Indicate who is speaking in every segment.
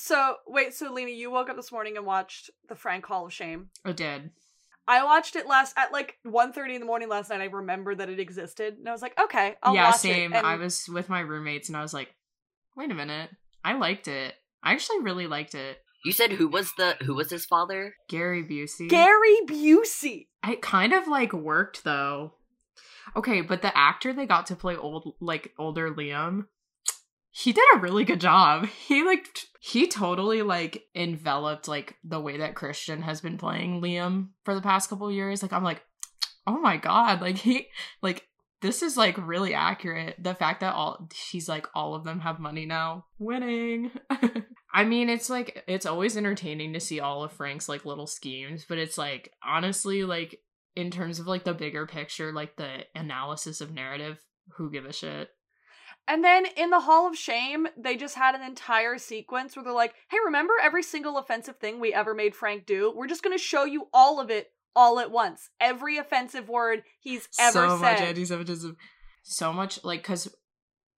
Speaker 1: So wait, so Lena, you woke up this morning and watched the Frank Hall of Shame.
Speaker 2: I did.
Speaker 1: I watched it last at like 1.30 in the morning last night. I remembered that it existed, and I was like, okay, I'll
Speaker 2: yeah,
Speaker 1: watch
Speaker 2: same.
Speaker 1: it. And
Speaker 2: I was with my roommates and I was like, wait a minute. I liked it. I actually really liked it.
Speaker 3: You said who was the who was his father?
Speaker 2: Gary Busey.
Speaker 1: Gary Busey.
Speaker 2: It kind of like worked though. Okay, but the actor they got to play old like older Liam, he did a really good job. He like he totally like enveloped like the way that Christian has been playing Liam for the past couple years. Like I'm like, oh my god, like he like this is like really accurate. The fact that all he's like all of them have money now, winning. I mean, it's like it's always entertaining to see all of Frank's like little schemes, but it's like honestly like in terms of like the bigger picture, like the analysis of narrative, who give a shit?
Speaker 1: And then in the Hall of Shame, they just had an entire sequence where they're like, hey, remember every single offensive thing we ever made Frank do? We're just going to show you all of it all at once. Every offensive word he's ever
Speaker 2: so
Speaker 1: said.
Speaker 2: So much anti-Semitism, so much like because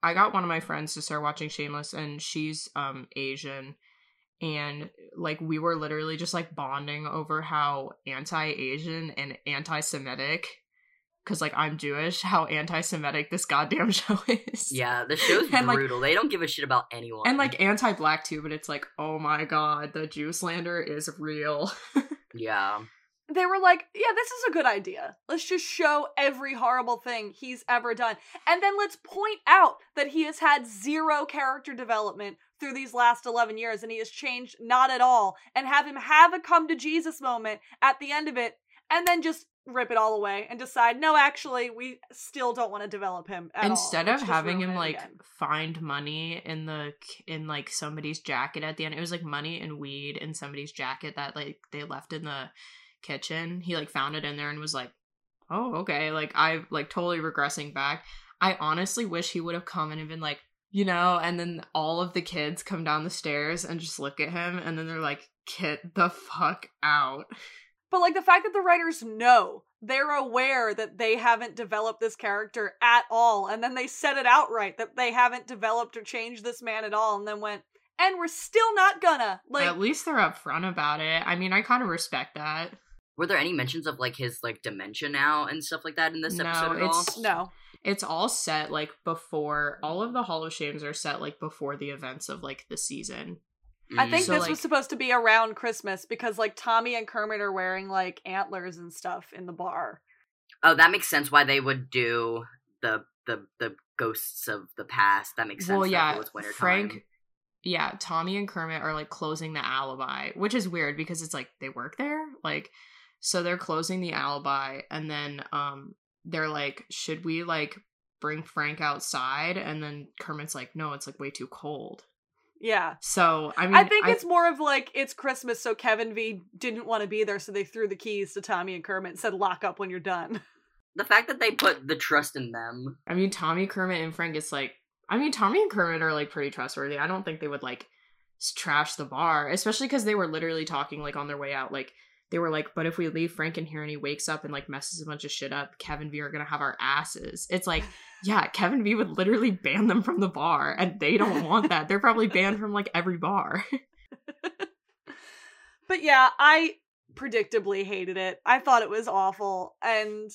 Speaker 2: I got one of my friends to start watching Shameless, and she's um Asian, and like we were literally just like bonding over how anti-Asian and anti-Semitic. Cause like I'm Jewish, how anti-Semitic this goddamn show is.
Speaker 3: Yeah, the show's
Speaker 2: And, like-
Speaker 3: brutal. they don't give a shit about anyone.
Speaker 2: and like anti-black too, but it's like, oh my god, the Jew slander is real.
Speaker 3: yeah,
Speaker 1: they were like, yeah, this is a good idea. Let's just show every horrible thing he's ever done. And then let's point out that he has had zero character development through these last 11 years and he has changed not at all. And have him have a come to Jesus moment at the end of it and then just rip it all away and decide, no, actually, we still don't want to develop him at all.
Speaker 2: Instead
Speaker 1: Let's
Speaker 2: of having him like
Speaker 1: again."
Speaker 2: find money in the in like somebody's jacket at the end, it was like money and weed in somebody's jacket that like they left in the kitchen. He like found it in there and was like, "Oh, okay." Like I like totally regressing back. I honestly wish he would have come and been like, you know, and then all of the kids come down the stairs and just look at him and then they're like, "Get the fuck out."
Speaker 1: But like the fact that the writers know they're aware that they haven't developed this character at all, and then they said it outright that they haven't developed or changed this man at all, and then went, and we're still not gonna like.
Speaker 2: At least they're upfront about it. I mean, I kind of respect that.
Speaker 3: were there any mentions of like his like dementia now and stuff like that in this
Speaker 2: No,
Speaker 3: episode at all?
Speaker 2: it's-
Speaker 1: no,
Speaker 2: it's all set like before all of the Hall of Shames are set like before the events of like the season.
Speaker 1: I
Speaker 3: Mm.
Speaker 1: think
Speaker 2: So,
Speaker 1: this
Speaker 2: like-
Speaker 1: was supposed to be around Christmas because like Tommy and Kermit are wearing like antlers and stuff in the bar.
Speaker 3: Oh, that makes sense. Why they would do the the the ghosts of the past. That makes sense.
Speaker 2: well, yeah,
Speaker 3: it was winter
Speaker 2: Frank.
Speaker 3: time.
Speaker 2: Yeah, Tommy and Kermit are like closing the alibi, which is weird because it's like they work there, like so they're closing the alibi, and then um they're like, should we like bring Frank outside? And then Kermit's like, no, it's like way too cold.
Speaker 1: Yeah.
Speaker 2: So I mean,
Speaker 1: I think it's more of like it's Christmas, so Kevin V didn't want to be there, so they threw the keys to Tommy and Kermit and said, "Lock up when you're done."
Speaker 3: The fact that they put the trust in them.
Speaker 2: I mean, Tommy, Kermit, and Frank. It's like, I mean, Tommy and Kermit are like pretty trustworthy. I don't think they would like trash the bar, especially because they were literally talking like on their way out. Like they were like, but if we leave Frank in here and he wakes up and like messes a bunch of shit up, Kevin V are gonna have our asses. It's like, yeah, Kevin V would literally ban them from the bar, and they don't want that. They're probably banned from like every bar.
Speaker 1: But yeah, I predictably hated it. I thought it was awful, and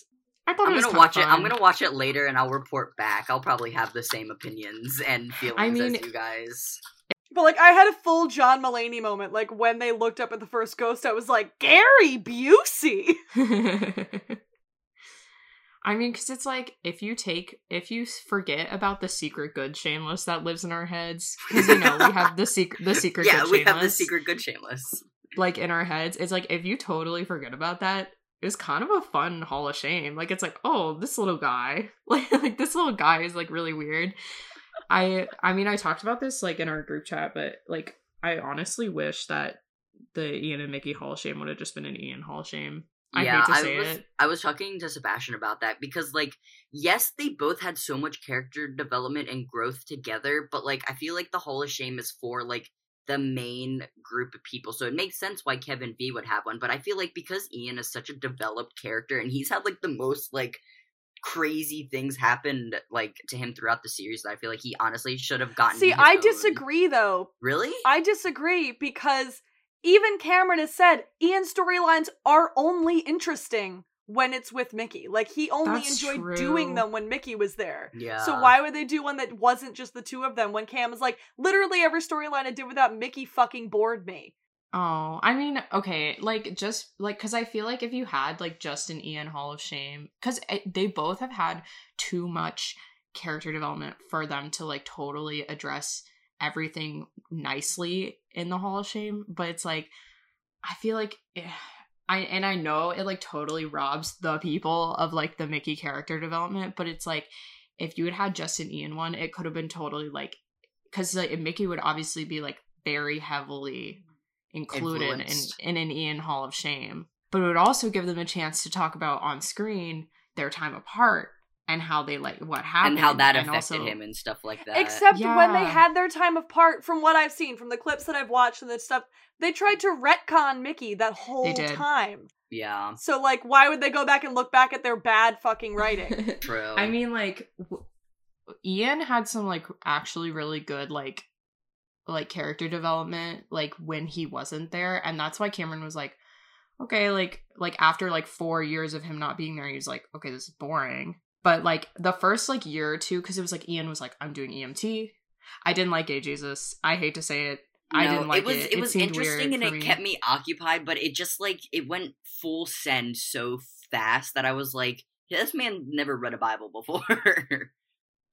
Speaker 2: I thought
Speaker 3: I'm
Speaker 2: it was
Speaker 3: gonna
Speaker 2: kinda
Speaker 3: watch it. I'm gonna watch it later, and I'll report back. I'll probably have the same opinions and feelings
Speaker 2: mean-
Speaker 3: as you guys.
Speaker 1: But like I had a full John Mulaney moment. Like when they looked up at the first ghost, I was like, Gary Busey.
Speaker 2: I mean, because it's like if you take if you forget about the secret good shameless that lives in our heads, because you know we have the secret the secret
Speaker 3: yeah,
Speaker 2: good
Speaker 3: we have the
Speaker 2: Shameless,
Speaker 3: secret good shameless.
Speaker 2: like in our heads. It's like if you totally forget about that, it's kind of a fun hall of shame. Like it's like oh this little guy, like like this little guy is like really weird. I I mean I talked about this like in our group chat, but like I honestly wish that the Ian and Mickey Hall Shame would have just been an Ian Hall Shame. I
Speaker 3: yeah,
Speaker 2: hate to
Speaker 3: I
Speaker 2: say
Speaker 3: was
Speaker 2: it.
Speaker 3: I was talking to Sebastian about that because like yes, they both had so much character development and growth together, but like I feel like the Hall of Shame is for like the main group of people. So it makes sense why Kevin V would have one, but I feel like because Ian is such a developed character and he's had like the most like crazy things happened like to him throughout the series that I feel like he honestly should have gotten.
Speaker 1: See, I
Speaker 3: own.
Speaker 1: disagree though.
Speaker 3: Really?
Speaker 1: I disagree because even Cameron has said Ian's storylines are only interesting when it's with Mickey. Like he only
Speaker 2: That's
Speaker 1: enjoyed doing them when Mickey was there.
Speaker 3: yeah.
Speaker 1: So why would they do one that wasn't just the two of them when Cam was like, literally every storyline I did without Mickey fucking bored me.
Speaker 2: Oh, I mean, okay, like just like because I feel like if you had like just an Ian Hall of Shame, because they both have had too much character development for them to like totally address everything nicely in the Hall of Shame, but it's like I feel like eh, I and I know it like totally robs the people of like the Mickey character development, but it's like if you had had Justin Ian one, it could have been totally like because like Mickey would obviously be like very heavily included in, in an Ian Hall of Shame, but it would also give them a chance to talk about on screen their time apart and how they like what happened
Speaker 3: and how that
Speaker 2: and
Speaker 3: affected
Speaker 2: also-
Speaker 3: him and stuff like that.
Speaker 1: Except when they had their time apart, from what I've seen, from the clips that I've watched and the stuff, they tried to retcon Mickey that whole
Speaker 2: did.
Speaker 1: time.
Speaker 3: yeah,
Speaker 1: So, like, why would they go back and look back at their bad fucking writing?
Speaker 3: true.
Speaker 2: I mean, like w- Ian had some like actually really good like like character development like when he wasn't there, and that's why Cameron was like, okay, like like after like four years of him not being there, he was like, okay, this is boring. But like the first like year or two, because it was like Ian was like, I'm doing EMT. I didn't like Gay Jesus. I hate to say it. I didn't like
Speaker 3: it was
Speaker 2: it.
Speaker 3: it, was interesting and it
Speaker 2: me.
Speaker 3: kept me occupied, but it just like it went full send so fast that I was like, yeah, this man never read a Bible before.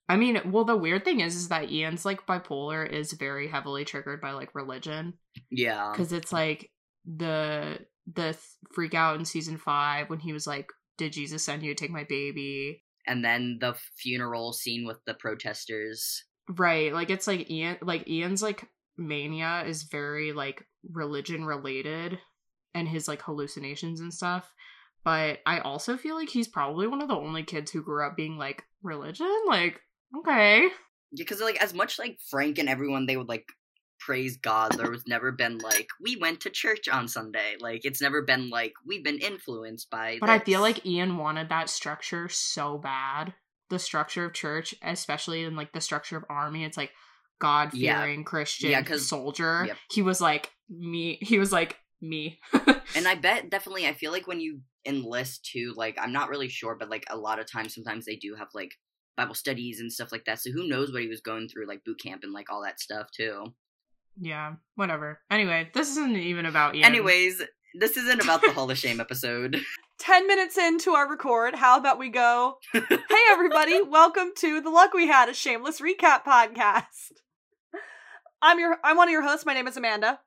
Speaker 2: I mean, well, the weird thing is, is that Ian's like bipolar is very heavily triggered by like religion.
Speaker 3: yeah,
Speaker 2: because it's like the the th- freak out in season five when he was like did jesus send you to take my baby
Speaker 3: and then the funeral scene with the protesters.
Speaker 2: right like it's like ian like ian's like mania is very like religion related and his like hallucinations and stuff but i also feel like he's probably one of the only kids who grew up being like religion like okay
Speaker 3: because like as much like Frank and everyone they would like praise God. There was never been like we went to church on Sunday. Like it's never been like we've been influenced by.
Speaker 2: But I feel like Ian wanted that structure so bad. The structure of church, especially in like the structure of army, it's like God fearing Christian
Speaker 3: Yeah,
Speaker 2: soldier.
Speaker 3: yep.
Speaker 2: He was like me. He was like me.
Speaker 3: and I bet definitely I feel like when you enlist too, like I'm not really sure, but like a lot of times sometimes they do have like Bible studies and stuff like that. So who knows what he was going through, like boot camp and like all that stuff too.
Speaker 2: yeah, whatever. Anyway, this isn't even about Ian.
Speaker 3: Anyways, this isn't about the Hall of Shame episode.
Speaker 1: 10 minutes into our record, how about we go, hey everybody, welcome to The Luck We Had, a shameless recap podcast. I'm your I'm one of your hosts. My name is Amanda.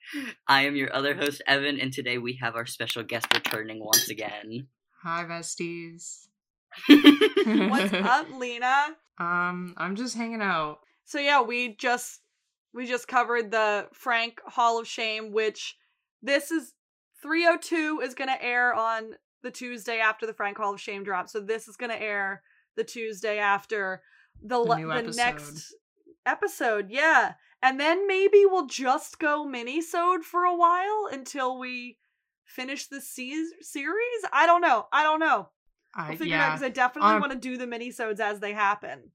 Speaker 3: I am your other host, Evan, and today we have our special guest returning once again.
Speaker 2: hi besties.
Speaker 1: What's up, Lena?
Speaker 2: Um, I'm just hanging out.
Speaker 1: So yeah, we just we just covered the Frank Hall of Shame, which this is 302 is gonna air on the Tuesday after the Frank Hall of Shame drop. So this is gonna air the Tuesday after the
Speaker 2: The
Speaker 1: le- the next episode. Yeah, and then maybe we'll just go mini-sode for a while until we finish the se- series. I don't know. I don't know.
Speaker 2: I,
Speaker 1: We'll figure it out
Speaker 2: yeah.
Speaker 1: because I definitely want to do the mini-sodes as they happen.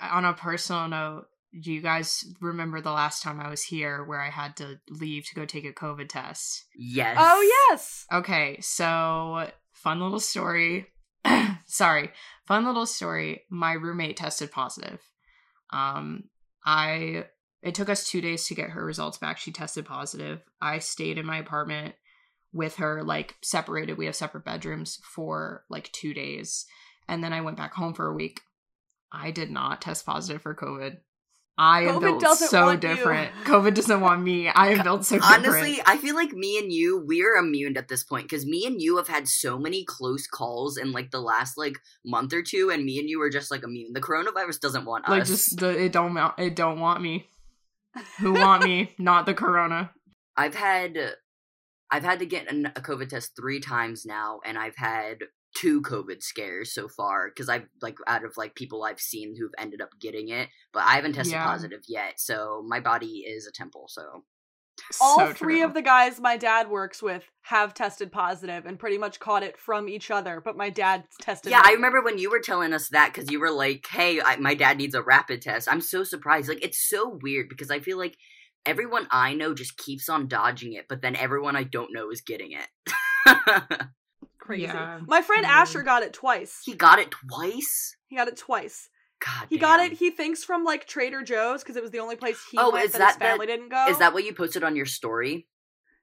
Speaker 2: on a personal note, do you guys remember the last time I was here where I had to leave to go take a COVID test?
Speaker 3: Yes.
Speaker 1: Oh yes.
Speaker 2: Okay, so fun little story. Sorry, fun little story. My roommate tested positive. Um, I it took us two days to get her results back. She tested positive. I stayed in my apartment with her, like separated. We have separate bedrooms for like two days, and then I went back home for a week. I did not test positive for COVID. I am built
Speaker 1: doesn't
Speaker 2: so
Speaker 1: want you.
Speaker 2: different. COVID doesn't want me. I am built so different.
Speaker 3: Honestly, I feel like me and you, we're immune at this point because me and you have had so many close calls in like the last like month or two, and me and you are just like immune. The coronavirus doesn't want us.
Speaker 2: like just the it don't mou- it don't want me who want me not the corona
Speaker 3: I've had, I've had to get an, a COVID test three times now, and I've had two COVID scares so far because I've like out of like people I've seen who've ended up getting it, but I haven't tested
Speaker 2: Yeah.
Speaker 3: positive yet. So my body is a temple. So
Speaker 1: All
Speaker 2: So
Speaker 1: three
Speaker 2: true.
Speaker 1: of the guys my dad works with have tested positive and pretty much caught it from each other, but my dad tested.
Speaker 3: Yeah, I remember when you were telling us that because you were like, "Hey, I, my dad needs a rapid test." I'm so surprised. Like, it's so weird because I feel like everyone I know just keeps on dodging it, but then everyone I don't know is getting it.
Speaker 1: Crazy.
Speaker 2: Yeah,
Speaker 1: My friend
Speaker 2: weird.
Speaker 1: Asher got it twice.
Speaker 3: he got it twice.
Speaker 1: He got it twice.
Speaker 3: God,
Speaker 1: He got it. He thinks from like Trader Joe's because it was the only place he
Speaker 3: Oh,
Speaker 1: went
Speaker 3: is
Speaker 1: that,
Speaker 3: that
Speaker 1: his family didn't go.
Speaker 3: Is that what you posted on your story?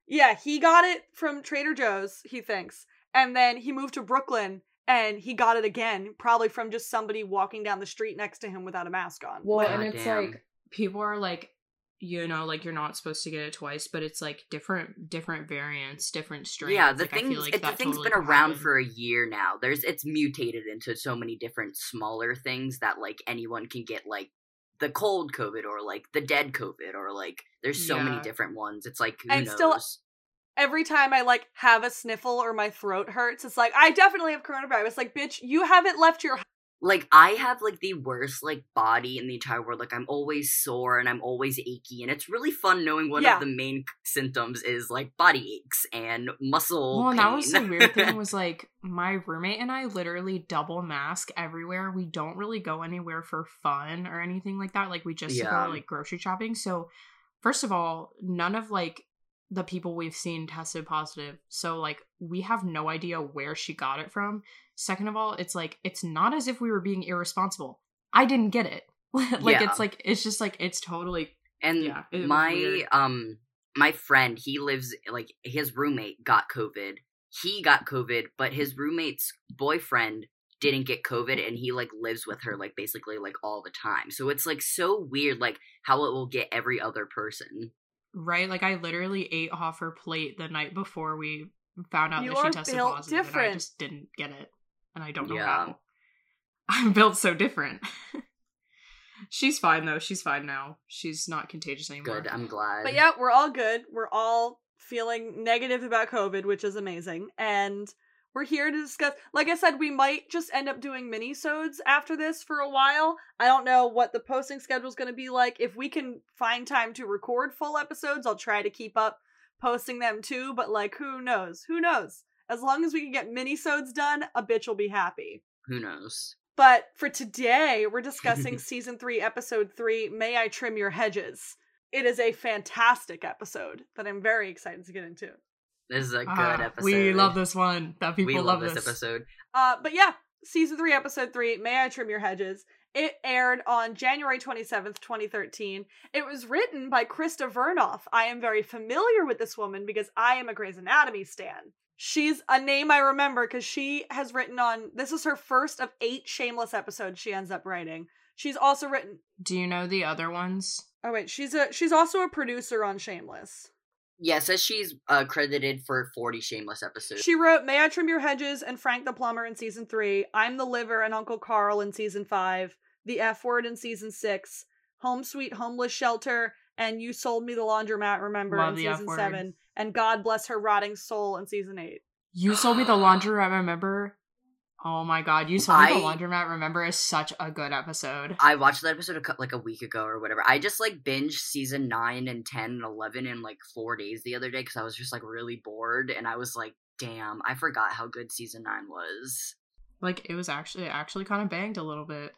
Speaker 1: Yeah, he got it from Trader Joe's. He thinks, and then he moved to Brooklyn and he got it again, probably from just somebody walking down the street next to him without a mask on.
Speaker 2: Well,
Speaker 3: God
Speaker 2: and it's
Speaker 3: damn.
Speaker 2: like people are like, you know, like you're not supposed to get it twice, but it's like different, different variants, different strains.
Speaker 3: Yeah, the
Speaker 2: Like, I feel
Speaker 3: thing's
Speaker 2: like
Speaker 3: it, the
Speaker 2: that
Speaker 3: thing's
Speaker 2: totally
Speaker 3: been around
Speaker 2: happen.
Speaker 3: for a year now. There's it's mutated into so many different smaller things that like anyone can get like the cold COVID or like the dead COVID or like there's so many different ones. It's like who
Speaker 1: And
Speaker 3: knows?
Speaker 1: still- Every time I like have a sniffle or my throat hurts, it's like I definitely have coronavirus. Like, bitch, you haven't left your
Speaker 3: like I have like the worst like body in the entire world. Like I'm always sore and I'm always achy, and it's really fun knowing one
Speaker 1: Yeah.
Speaker 3: of the main symptoms is like body aches and muscle.
Speaker 2: Well, and that was the weird thing was like my roommate and I literally double mask everywhere. We don't really go anywhere for fun or anything like that. Like we just
Speaker 3: Yeah.
Speaker 2: go like grocery shopping. So first of all, none of like the people we've seen tested positive. So like we have no idea where she got it from. Second of all, it's like it's not as if we were being irresponsible. I didn't get it. like
Speaker 3: Yeah.
Speaker 2: it's like it's just like it's totally
Speaker 3: And
Speaker 2: Yeah, it
Speaker 3: my um my friend, he lives like his roommate got COVID. He got COVID, but his roommate's boyfriend didn't get COVID and he like lives with her like basically like all the time. So it's like so weird like how it will get every other person.
Speaker 2: Right. Like I literally ate off her plate the night before we found out
Speaker 1: You
Speaker 2: that she
Speaker 1: are
Speaker 2: tested
Speaker 1: built
Speaker 2: positive, and I just didn't get it, and I don't know
Speaker 3: Yeah.
Speaker 2: how. I'm built so different. She's fine though. She's fine now. She's not contagious anymore.
Speaker 3: Good, I'm glad.
Speaker 1: But yeah, we're all good. We're all feeling negative about COVID, which is amazing. And we're here to discuss like I said, we might just end up doing mini-sodes after this for a while. I don't know what the posting schedule is gonna be like. If we can find time to record full episodes, I'll try to keep up posting them too, but like who knows? Who knows? As long as we can get mini-sodes done, a bitch will be happy.
Speaker 3: Who knows?
Speaker 1: But for today, we're discussing season three, episode three May I Trim Your Hedges. It is a fantastic episode that I'm very excited to get into.
Speaker 3: This is a good
Speaker 2: Ah,
Speaker 3: episode.
Speaker 2: We love this one. That people
Speaker 3: we
Speaker 2: love,
Speaker 3: love this episode.
Speaker 1: Uh, but yeah, season three, episode three May I Trim Your Hedges. It aired on January 27th, 2013. It was written by Krista Vernoff. I am very familiar with this woman because I am a Grey's Anatomy stan. She's a name I remember because she has written on this is her first of eight shameless episodes she ends up writing. She's also written
Speaker 2: Do you know the other ones?
Speaker 1: Oh wait, she's a she's also a producer on Shameless.
Speaker 3: Yeah, it says she's uh, credited for 40 Shameless episodes.
Speaker 1: She wrote May I Trim Your Hedges and Frank the Plumber in season three, I'm the Liver and Uncle Carl in season five, The F Word in season six, Home Sweet Homeless Shelter, and You Sold Me the Laundromat, remember,
Speaker 2: Love
Speaker 1: in
Speaker 2: the F
Speaker 1: season
Speaker 2: Word.
Speaker 1: seven, and God Bless Her Rotting Soul in season eight.
Speaker 2: You sold me the laundromat. Remember? Oh my god, you saw me the laundromat. Remember is such a good episode.
Speaker 3: I watched that episode a, like a week ago or whatever. I just like binged season 9 and 10 and 11 in like four days the other day because I was just like really bored and I was like, damn, I forgot how good season 9 was.
Speaker 2: Like it was actually it actually kind of banged a little bit.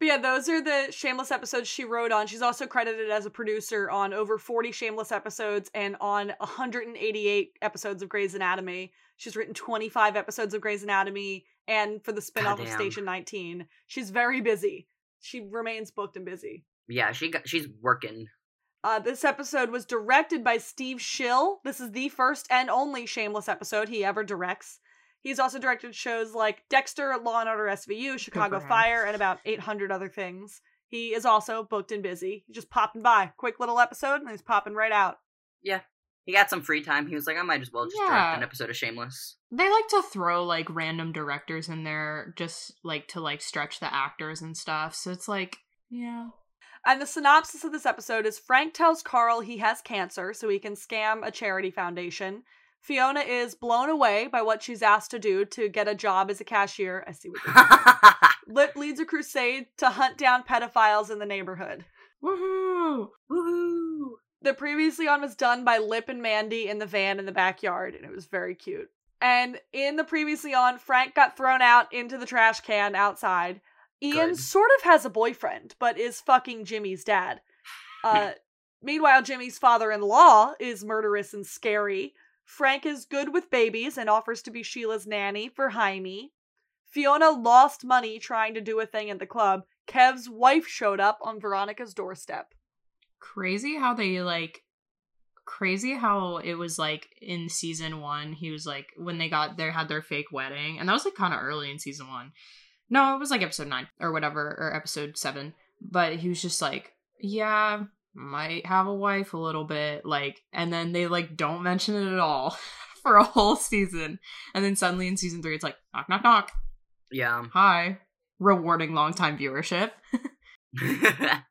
Speaker 1: But yeah, those are the Shameless episodes she wrote on. She's also credited as a producer on over 40 Shameless episodes and on 188 episodes of Grey's Anatomy. She's written 25 episodes of Grey's Anatomy and for the spin-off of Station 19. She's very busy. She remains booked and busy.
Speaker 3: Yeah, she got she's working.
Speaker 1: Uh, this episode was directed by Steve Shill. This is the first and only Shameless episode he ever directs. He's also directed shows like Dexter, Law and Order SVU, Chicago. Fire, and about 800 other things. He is also booked and busy. He's just popping by. Quick little episode, and he's popping right out.
Speaker 3: He got some free time. He was like, I might as well just direct an episode of Shameless.
Speaker 2: They like to throw like random directors in there just like to like stretch the actors and stuff. So it's like, yeah.
Speaker 1: And the synopsis of this episode is Frank tells Carl he has cancer so he can scam a charity foundation. Fiona is blown away by what she's asked to do to get a job as a cashier. I see what you're Lip leads a crusade to hunt down pedophiles in the neighborhood.
Speaker 2: Woohoo!
Speaker 3: Woohoo!
Speaker 1: The previously on was done by Lip and Mandy in the van in the backyard, and it was very cute. And in the previously on, Frank got thrown out into the trash can outside. Ian
Speaker 3: Good.
Speaker 1: sort of has a boyfriend, but is fucking Jimmy's dad. Uh, meanwhile, Jimmy's father in law is murderous and scary. Frank is good with babies and offers to be Sheila's nanny for Jaime. Fiona lost money trying to do a thing at the club. Kev's wife showed up on Veronica's doorstep.
Speaker 2: Crazy how they like crazy how it was like in season one he was like when they got there had their fake wedding and that was like kind of early in season one. No it was like episode nine or whatever or episode seven but he was just like yeah might have a wife a little bit like and then they like don't mention it at all for a whole season and then suddenly in season three it's like knock knock knock.
Speaker 3: Yeah.
Speaker 2: hi. Rewarding longtime viewership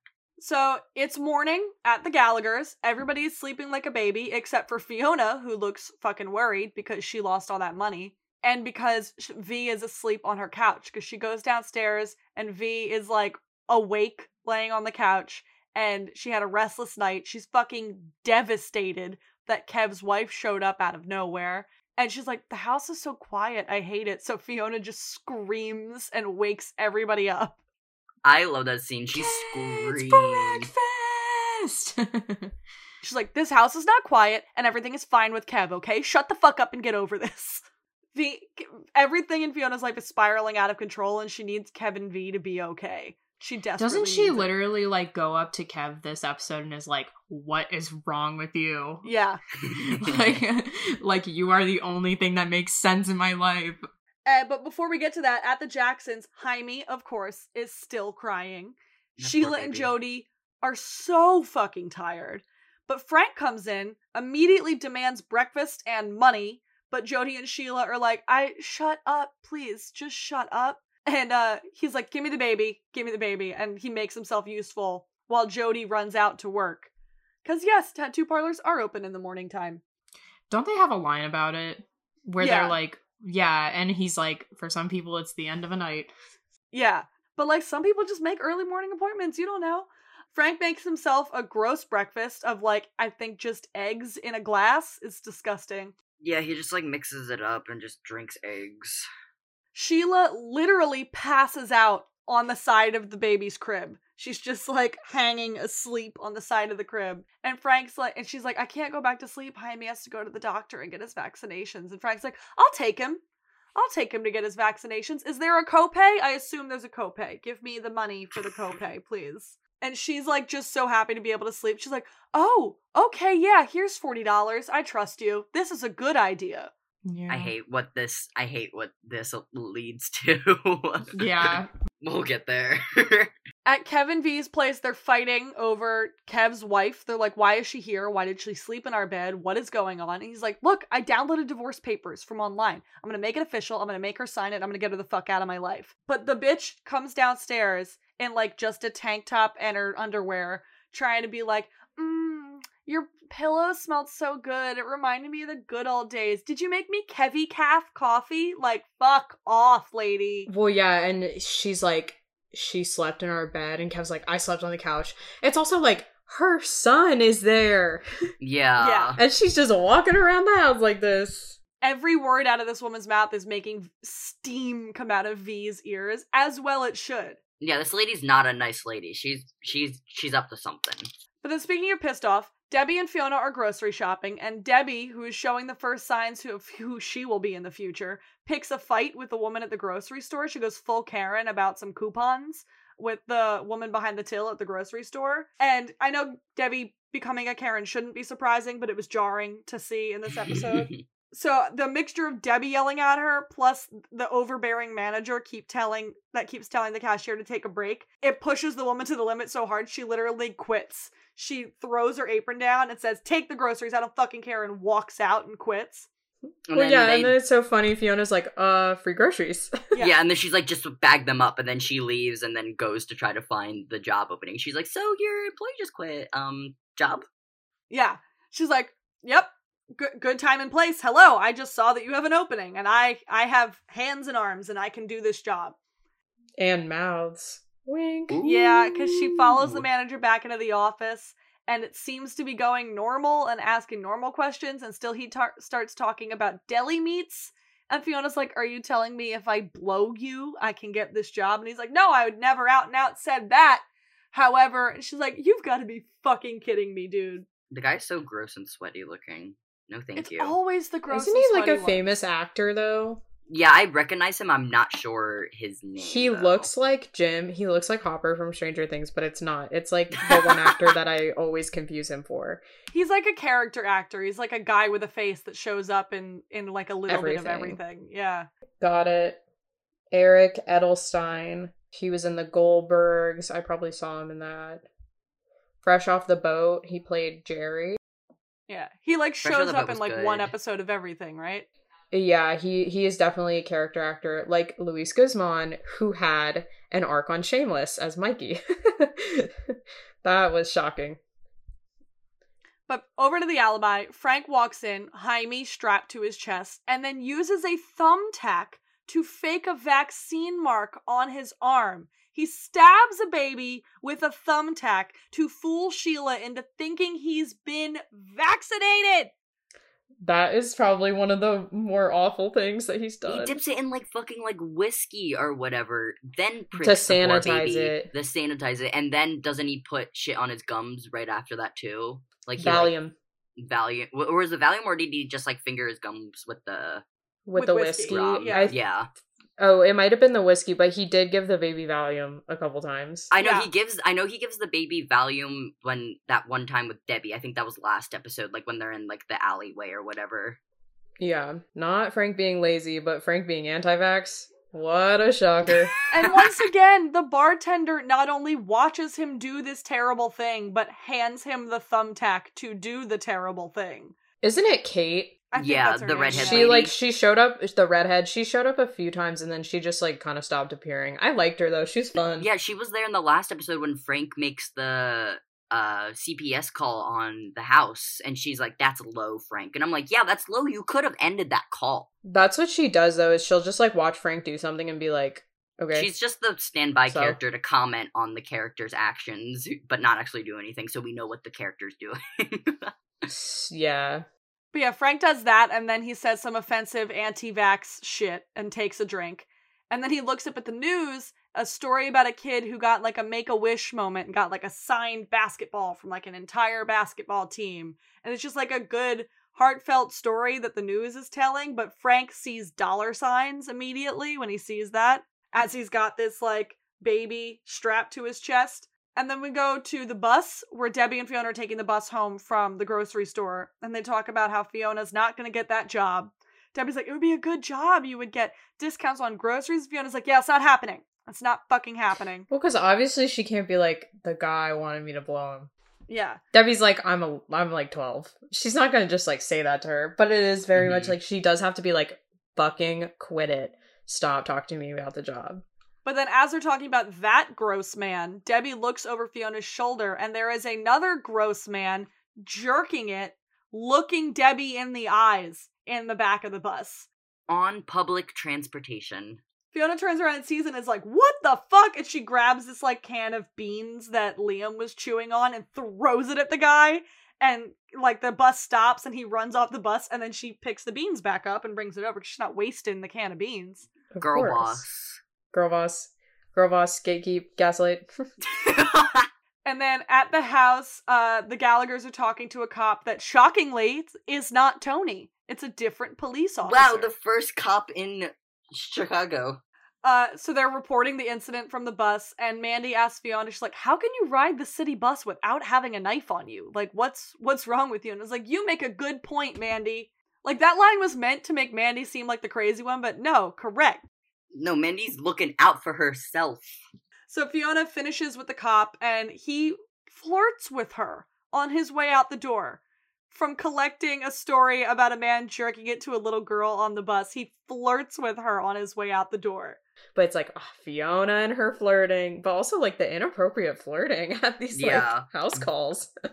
Speaker 1: So it's morning at the Gallagher's. Everybody's sleeping like a baby except for Fiona, who looks fucking worried because she lost all that money. And because V is asleep on her couch, because she goes downstairs and V is like awake laying on the couch and she had a restless night. She's fucking devastated that Kev's wife showed up out of nowhere. And she's like, the house is so quiet. I hate it. So Fiona just screams and wakes everybody up.
Speaker 3: I love that scene. She
Speaker 2: Kids
Speaker 3: screams.
Speaker 2: breakfast
Speaker 1: She's like, this house is not quiet and everything is fine with Kev, okay? Shut the fuck up and get over this. The everything in Fiona's life is spiraling out of control and she needs Kevin V to be okay. She desperately
Speaker 2: Doesn't she
Speaker 1: needs it.
Speaker 2: literally like go up to Kev this episode and is like, "What is wrong with you?
Speaker 1: Yeah.
Speaker 2: like, like you are the only thing that makes sense in my life."
Speaker 1: Uh, but before we get to that, at the Jacksons, Jaime, of course, is still crying.
Speaker 3: That poor
Speaker 1: Sheila and. Jody are so fucking tired. But Frank comes in, immediately demands breakfast and money. But Jody and Sheila are like, I shut up, please, just shut up. And uh he's like, Give me the baby, give me the baby, and he makes himself useful while Jody runs out to work. Cause yes, tattoo parlors are open in the morning time.
Speaker 2: Don't they have a line about it where
Speaker 1: Yeah.
Speaker 2: they're like, "Yeah," and he's like, "For some people, it's the end of a night."
Speaker 1: Yeah. But like some people just make early morning appointments, you don't know. Frank makes himself a gross breakfast of like, I think just eggs in a glass. It's disgusting.
Speaker 3: Yeah, he just like mixes it up and just drinks eggs.
Speaker 1: Sheila literally passes out on the side of the baby's crib. She's just like hanging asleep on the side of the crib. And Frank's like, and she's like, I can't go back to sleep. Jaime has to go to the doctor and get his vaccinations. And Frank's like, I'll take him. I'll take him to get his vaccinations. Is there a copay? I assume there's a copay. Give me the money for the copay, please. And she's like just so happy to be able to sleep. She's like, Oh, okay, yeah, here's $40. I trust you. This is a good idea.
Speaker 2: Yeah,
Speaker 3: I hate what this. I hate what this leads to.
Speaker 2: Yeah,
Speaker 3: we'll get there.
Speaker 1: At Kevin V's place, they're fighting over Kev's wife. They're like, Why is she here? Why did she sleep in our bed? What is going on? And he's like, Look, I downloaded divorce papers from online. I'm gonna make it official. I'm gonna make her sign it. I'm gonna get her the fuck out of my life. But the bitch comes downstairs in like just a tank top and her underwear, trying to be like, Mmm, your pillow smelled so good. It reminded me of the good old days. Did you make me Kevy calf coffee? Like, fuck off, lady.
Speaker 2: Well, yeah, and she's like, she slept in our bed, and Kev's like, I slept on the couch. It's also like her son is there,
Speaker 3: yeah.
Speaker 1: Yeah.
Speaker 2: and she's just walking around the house like this.
Speaker 1: every word out of this woman's mouth is making steam come out of V's ears, as well it should.
Speaker 3: Yeah, this lady's not a nice lady. She's she's she's up to something.
Speaker 1: But then, speaking of pissed off, Debbie and Fiona are grocery shopping, and Debbie, who is showing the first signs of who she will be in the future, picks a fight with the woman at the grocery store. She goes full Karen about some coupons with the woman behind the till at the grocery store. And I know Debbie becoming a Karen shouldn't be surprising, but it was jarring to see in this episode. So the mixture of Debbie yelling at her plus the overbearing manager keep telling that keeps telling the cashier to take a break, it pushes the woman to the limit so hard she literally quits. She throws her apron down and says, "Take the groceries. I don't fucking care," and walks out and quits.
Speaker 3: And
Speaker 2: well,
Speaker 3: then
Speaker 2: yeah,
Speaker 3: they-
Speaker 2: and then it's so funny. Fiona's like, uh, free groceries.
Speaker 1: Yeah.
Speaker 3: yeah. and then she's like just bag them up, and then she leaves, and then goes to try to find the job opening. She's like, "So your employee just quit? Um, job?
Speaker 1: Yeah, she's like, "Yep, good good time and place. Hello, I just saw that you have an opening, and I I have hands and arms, and I can do this job."
Speaker 2: and mouths. Wink.
Speaker 1: Yeah, because she follows the manager back into the office, and it seems to be going normal and asking normal questions. And still, he tar- starts talking about deli meats. And Fiona's like, Are you telling me if I blow you, I can get this job? And he's like, No, I would never out and out said that. However, she's like, You've got to be fucking kidding me, dude.
Speaker 3: The guy's so gross and sweaty looking. No, thank
Speaker 1: it's
Speaker 3: you.
Speaker 1: always the gross.
Speaker 2: Isn't
Speaker 1: and
Speaker 2: he like a
Speaker 1: ones.
Speaker 2: famous actor though?
Speaker 3: yeah, I recognize him. I'm not sure his name.
Speaker 2: He
Speaker 3: though.
Speaker 2: looks like Jim. He looks like Hopper from Stranger Things, but it's not. It's like the one actor that I always confuse him for.
Speaker 1: He's like a character actor. He's like a guy with a face that shows up in in like a little bit of
Speaker 2: Everything.
Speaker 1: everything. Yeah.
Speaker 2: Got it. Eric Edelstein. He was in the Goldbergs. I probably saw him in that. Fresh off the boat, he played Jerry.
Speaker 1: Yeah. He like shows up in
Speaker 3: was
Speaker 1: like one episode of everything, right?
Speaker 2: Yeah, he he is definitely a character actor, like Luis Guzman, who had an arc on Shameless as Mikey. that was shocking.
Speaker 1: But over to the alibi, Frank walks in, Jaime strapped to his chest, and then uses a thumbtack to fake a vaccine mark on his arm. He stabs a baby with a thumbtack to fool Sheila into thinking he's been vaccinated.
Speaker 2: That is probably one of the more awful things that he's done.
Speaker 3: He dips it in like fucking like whiskey or whatever, then
Speaker 2: To
Speaker 3: pricks the poor
Speaker 2: sanitize
Speaker 3: baby,
Speaker 2: it.
Speaker 3: The sanitize it, and then doesn't he put shit on his gums right after that too? Like he, like,
Speaker 2: Valium
Speaker 3: Valium, or was it Valium, or did he just like finger his gums with the
Speaker 2: with,
Speaker 1: With
Speaker 2: the
Speaker 1: whiskey,
Speaker 2: whiskey.
Speaker 1: yeah.
Speaker 2: I,
Speaker 3: yeah,
Speaker 2: Oh, it might have been the whiskey, but he did give the baby Valium a couple times.
Speaker 3: I know
Speaker 1: Yeah.
Speaker 3: he gives. I know he gives the baby Valium when that one time with Debbie. I think that was last episode, like when they're in like the alleyway or whatever.
Speaker 2: yeah, not Frank being lazy, but Frank being anti-vax. What a shocker!
Speaker 1: And once again, the bartender not only watches him do this terrible thing, but hands him the thumbtack to do the terrible thing.
Speaker 2: Isn't it Kate?
Speaker 1: I think
Speaker 3: Yeah,
Speaker 1: that's her
Speaker 3: the
Speaker 1: name,
Speaker 3: redhead.
Speaker 2: She
Speaker 3: lady.
Speaker 2: like she showed up. The redhead. She showed up a few times, and then she just like kind of stopped appearing. I liked her though. She's fun.
Speaker 3: Yeah, she was there in the last episode when Frank makes the uh CPS call on the house, and she's like, "That's low, Frank," and I'm like, "Yeah, that's low. You could have ended that call."
Speaker 2: That's what she does though. Is she'll just like watch Frank do something and be like, okay.
Speaker 3: She's just the standby
Speaker 2: So-
Speaker 3: character to comment on the character's actions, but not actually do anything, so we know what the character's doing.
Speaker 2: Yeah.
Speaker 1: But yeah, Frank does that, and then he says some offensive anti vax shit and takes a drink. And then he looks up at the news a story about a kid who got like a make a wish moment and got like a signed basketball from like an entire basketball team. And it's just like a good, heartfelt story that the news is telling. But Frank sees dollar signs immediately when he sees that, as he's got this like baby strapped to his chest. And then we go to the bus where Debbie and Fiona are taking the bus home from the grocery store. And they talk about how Fiona's not going to get that job. Debbie's like, it would be a good job. You would get discounts on groceries. Fiona's like, yeah, it's not happening. It's not fucking happening.
Speaker 2: Well, because obviously she can't be like the guy wanted me to blow him.
Speaker 1: Yeah.
Speaker 2: Debbie's like, I'm a, I'm like twelve. She's not gonna just like say that to her, but it is very much
Speaker 3: Mhm.
Speaker 2: like she does have to be like, fucking quit it. Stop talking to me about the job.
Speaker 1: But then, as they're talking about that gross man, Debbie looks over Fiona's shoulder, and there is another gross man jerking it, looking Debbie in the eyes in the back of the bus.
Speaker 3: on public transportation.
Speaker 1: Fiona turns around and sees it and is like, What the fuck? And she grabs this like can of beans that Liam was chewing on and throws it at the guy. And like the bus stops and he runs off the bus and then she picks the beans back up and brings it over. She's not wasting the can of beans.
Speaker 2: Of
Speaker 3: Girl
Speaker 2: course.
Speaker 3: boss.
Speaker 2: Girl boss, girl boss, gatekeep, gaslight.
Speaker 1: And then at the house, uh, the Gallaghers are talking to a cop that shockingly is not Tony. It's a different police officer.
Speaker 3: wow, the first cop in Chicago.
Speaker 1: Uh, so they're reporting the incident from the bus, and Mandy asks Fiona, she's like, "How can you ride the city bus without having a knife on you? Like, what's what's wrong with you?" And it's like, "You make a good point, Mandy. Like that line was meant to make Mandy seem like the crazy one, but no, correct."
Speaker 3: No, Mandy's looking out for herself.
Speaker 1: So Fiona finishes with the cop, and he flirts with her on his way out the door. From collecting a story about a man jerking it to a little girl on the bus, he flirts with her on his way out the door.
Speaker 2: but it's like ah, Fiona and her flirting, but also like the inappropriate flirting at these like house calls.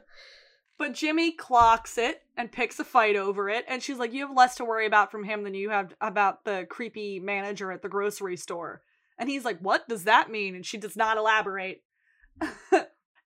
Speaker 1: But Jimmy clocks it and picks a fight over it, and she's like, You have less to worry about from him than you have about the creepy manager at the grocery store. And he's like, What does that mean? And she does not elaborate.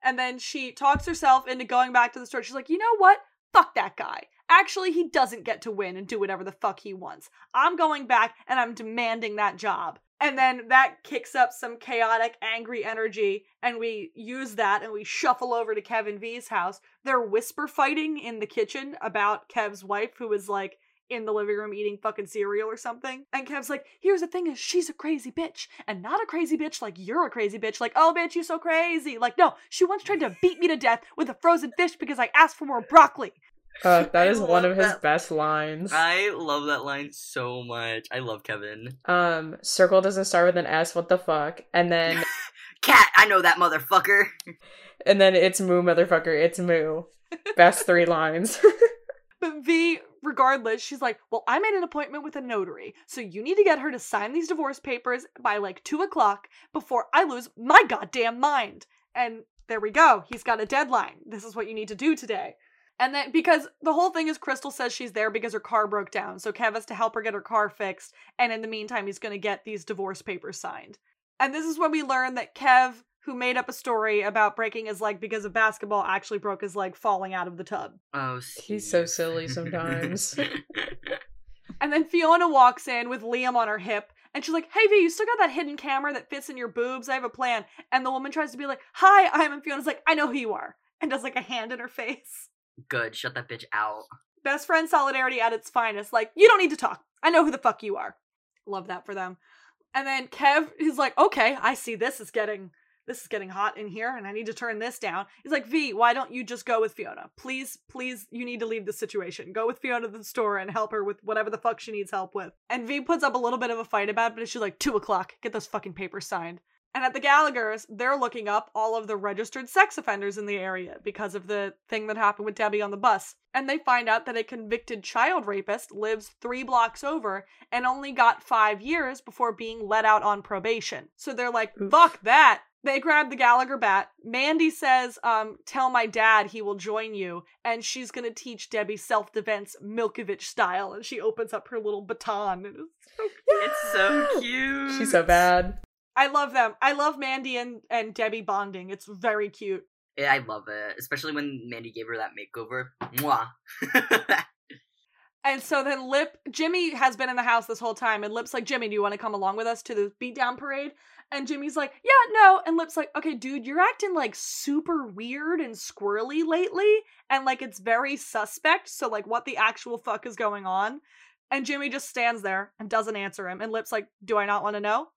Speaker 1: And then she talks herself into going back to the store. She's like, you know what? Fuck that guy. Actually, he doesn't get to win and do whatever the fuck he wants. I'm going back and I'm demanding that job. And then that kicks up some chaotic, angry energy, and we use that and we shuffle over to Kevin V's house. They're whisper fighting in the kitchen about Kev's wife, who is like in the living room eating fucking cereal or something. And Kev's like, here's the thing is she's a crazy bitch. And not a crazy bitch like you're a crazy bitch. Like, oh bitch, you so crazy. Like, no, she once tried to beat me to death with a frozen fish because I asked for more broccoli.
Speaker 2: Uh, that
Speaker 3: I
Speaker 2: is one of his
Speaker 3: that.
Speaker 2: best lines.
Speaker 3: I love that line so much. I love Kevin.
Speaker 2: Um, circle doesn't start with an S. What the fuck? And then,
Speaker 3: Cat, I know that motherfucker.
Speaker 2: and then it's moo, motherfucker. It's moo. Best three lines.
Speaker 1: But V, regardless, she's like, Well, I made an appointment with a notary, so you need to get her to sign these divorce papers by like two o'clock before I lose my goddamn mind. And there we go. He's got a deadline. This is what you need to do today. And then, because the whole thing is Crystal says she's there because her car broke down, so Kev has to help her get her car fixed, and in the meantime, he's gonna get these divorce papers signed. And this is when we learn that Kev, who made up a story about breaking his leg because of basketball, actually broke his leg falling out of the tub.
Speaker 3: Oh,
Speaker 2: He's so silly sometimes.
Speaker 1: And then Fiona walks in with Liam on her hip, and she's like, Hey V, you still got that hidden camera that fits in your boobs? I have a plan. And the woman tries to be like, Hi, I'm and Fiona's like, I know who you are. And does like a hand in her face.
Speaker 3: Good, shut that bitch out.
Speaker 1: Best friend solidarity at its finest. Like, you don't need to talk. I know who the fuck you are. Love that for them. And then Kev is like, okay, I see this is getting this is getting hot in here and I need to turn this down. He's like, V, why don't you just go with Fiona? Please, please, you need to leave the situation. Go with Fiona to the store and help her with whatever the fuck she needs help with. And V puts up a little bit of a fight about it, but she's like, two o'clock, get those fucking papers signed. And at the Gallagher's, they're looking up all of the registered sex offenders in the area because of the thing that happened with Debbie on the bus. And they find out that a convicted child rapist lives three blocks over and only got five years before being let out on probation. So they're like,
Speaker 2: Oof.
Speaker 1: fuck that. They grab the Gallagher bat. Mandy says, um, tell my dad he will join you. And she's gonna teach Debbie self defense Milkovich style. And she opens up her little baton. And it's so
Speaker 3: It's so cute.
Speaker 2: She's so bad.
Speaker 1: I love them. I love Mandy and, and Debbie bonding. It's very cute.
Speaker 3: Yeah, I love it, especially when Mandy gave her that makeover. Mwah.
Speaker 1: And so then Lip, Jimmy has been in the house this whole time, and Lip's like, Jimmy, do you want to come along with us to the beatdown parade? And Jimmy's like, yeah, no. And Lip's like, okay, dude, you're acting like super weird and squirrely lately, and like it's very suspect. So, like, what the actual fuck is going on? And Jimmy just stands there and doesn't answer him. And Lip's like, do I not want to know?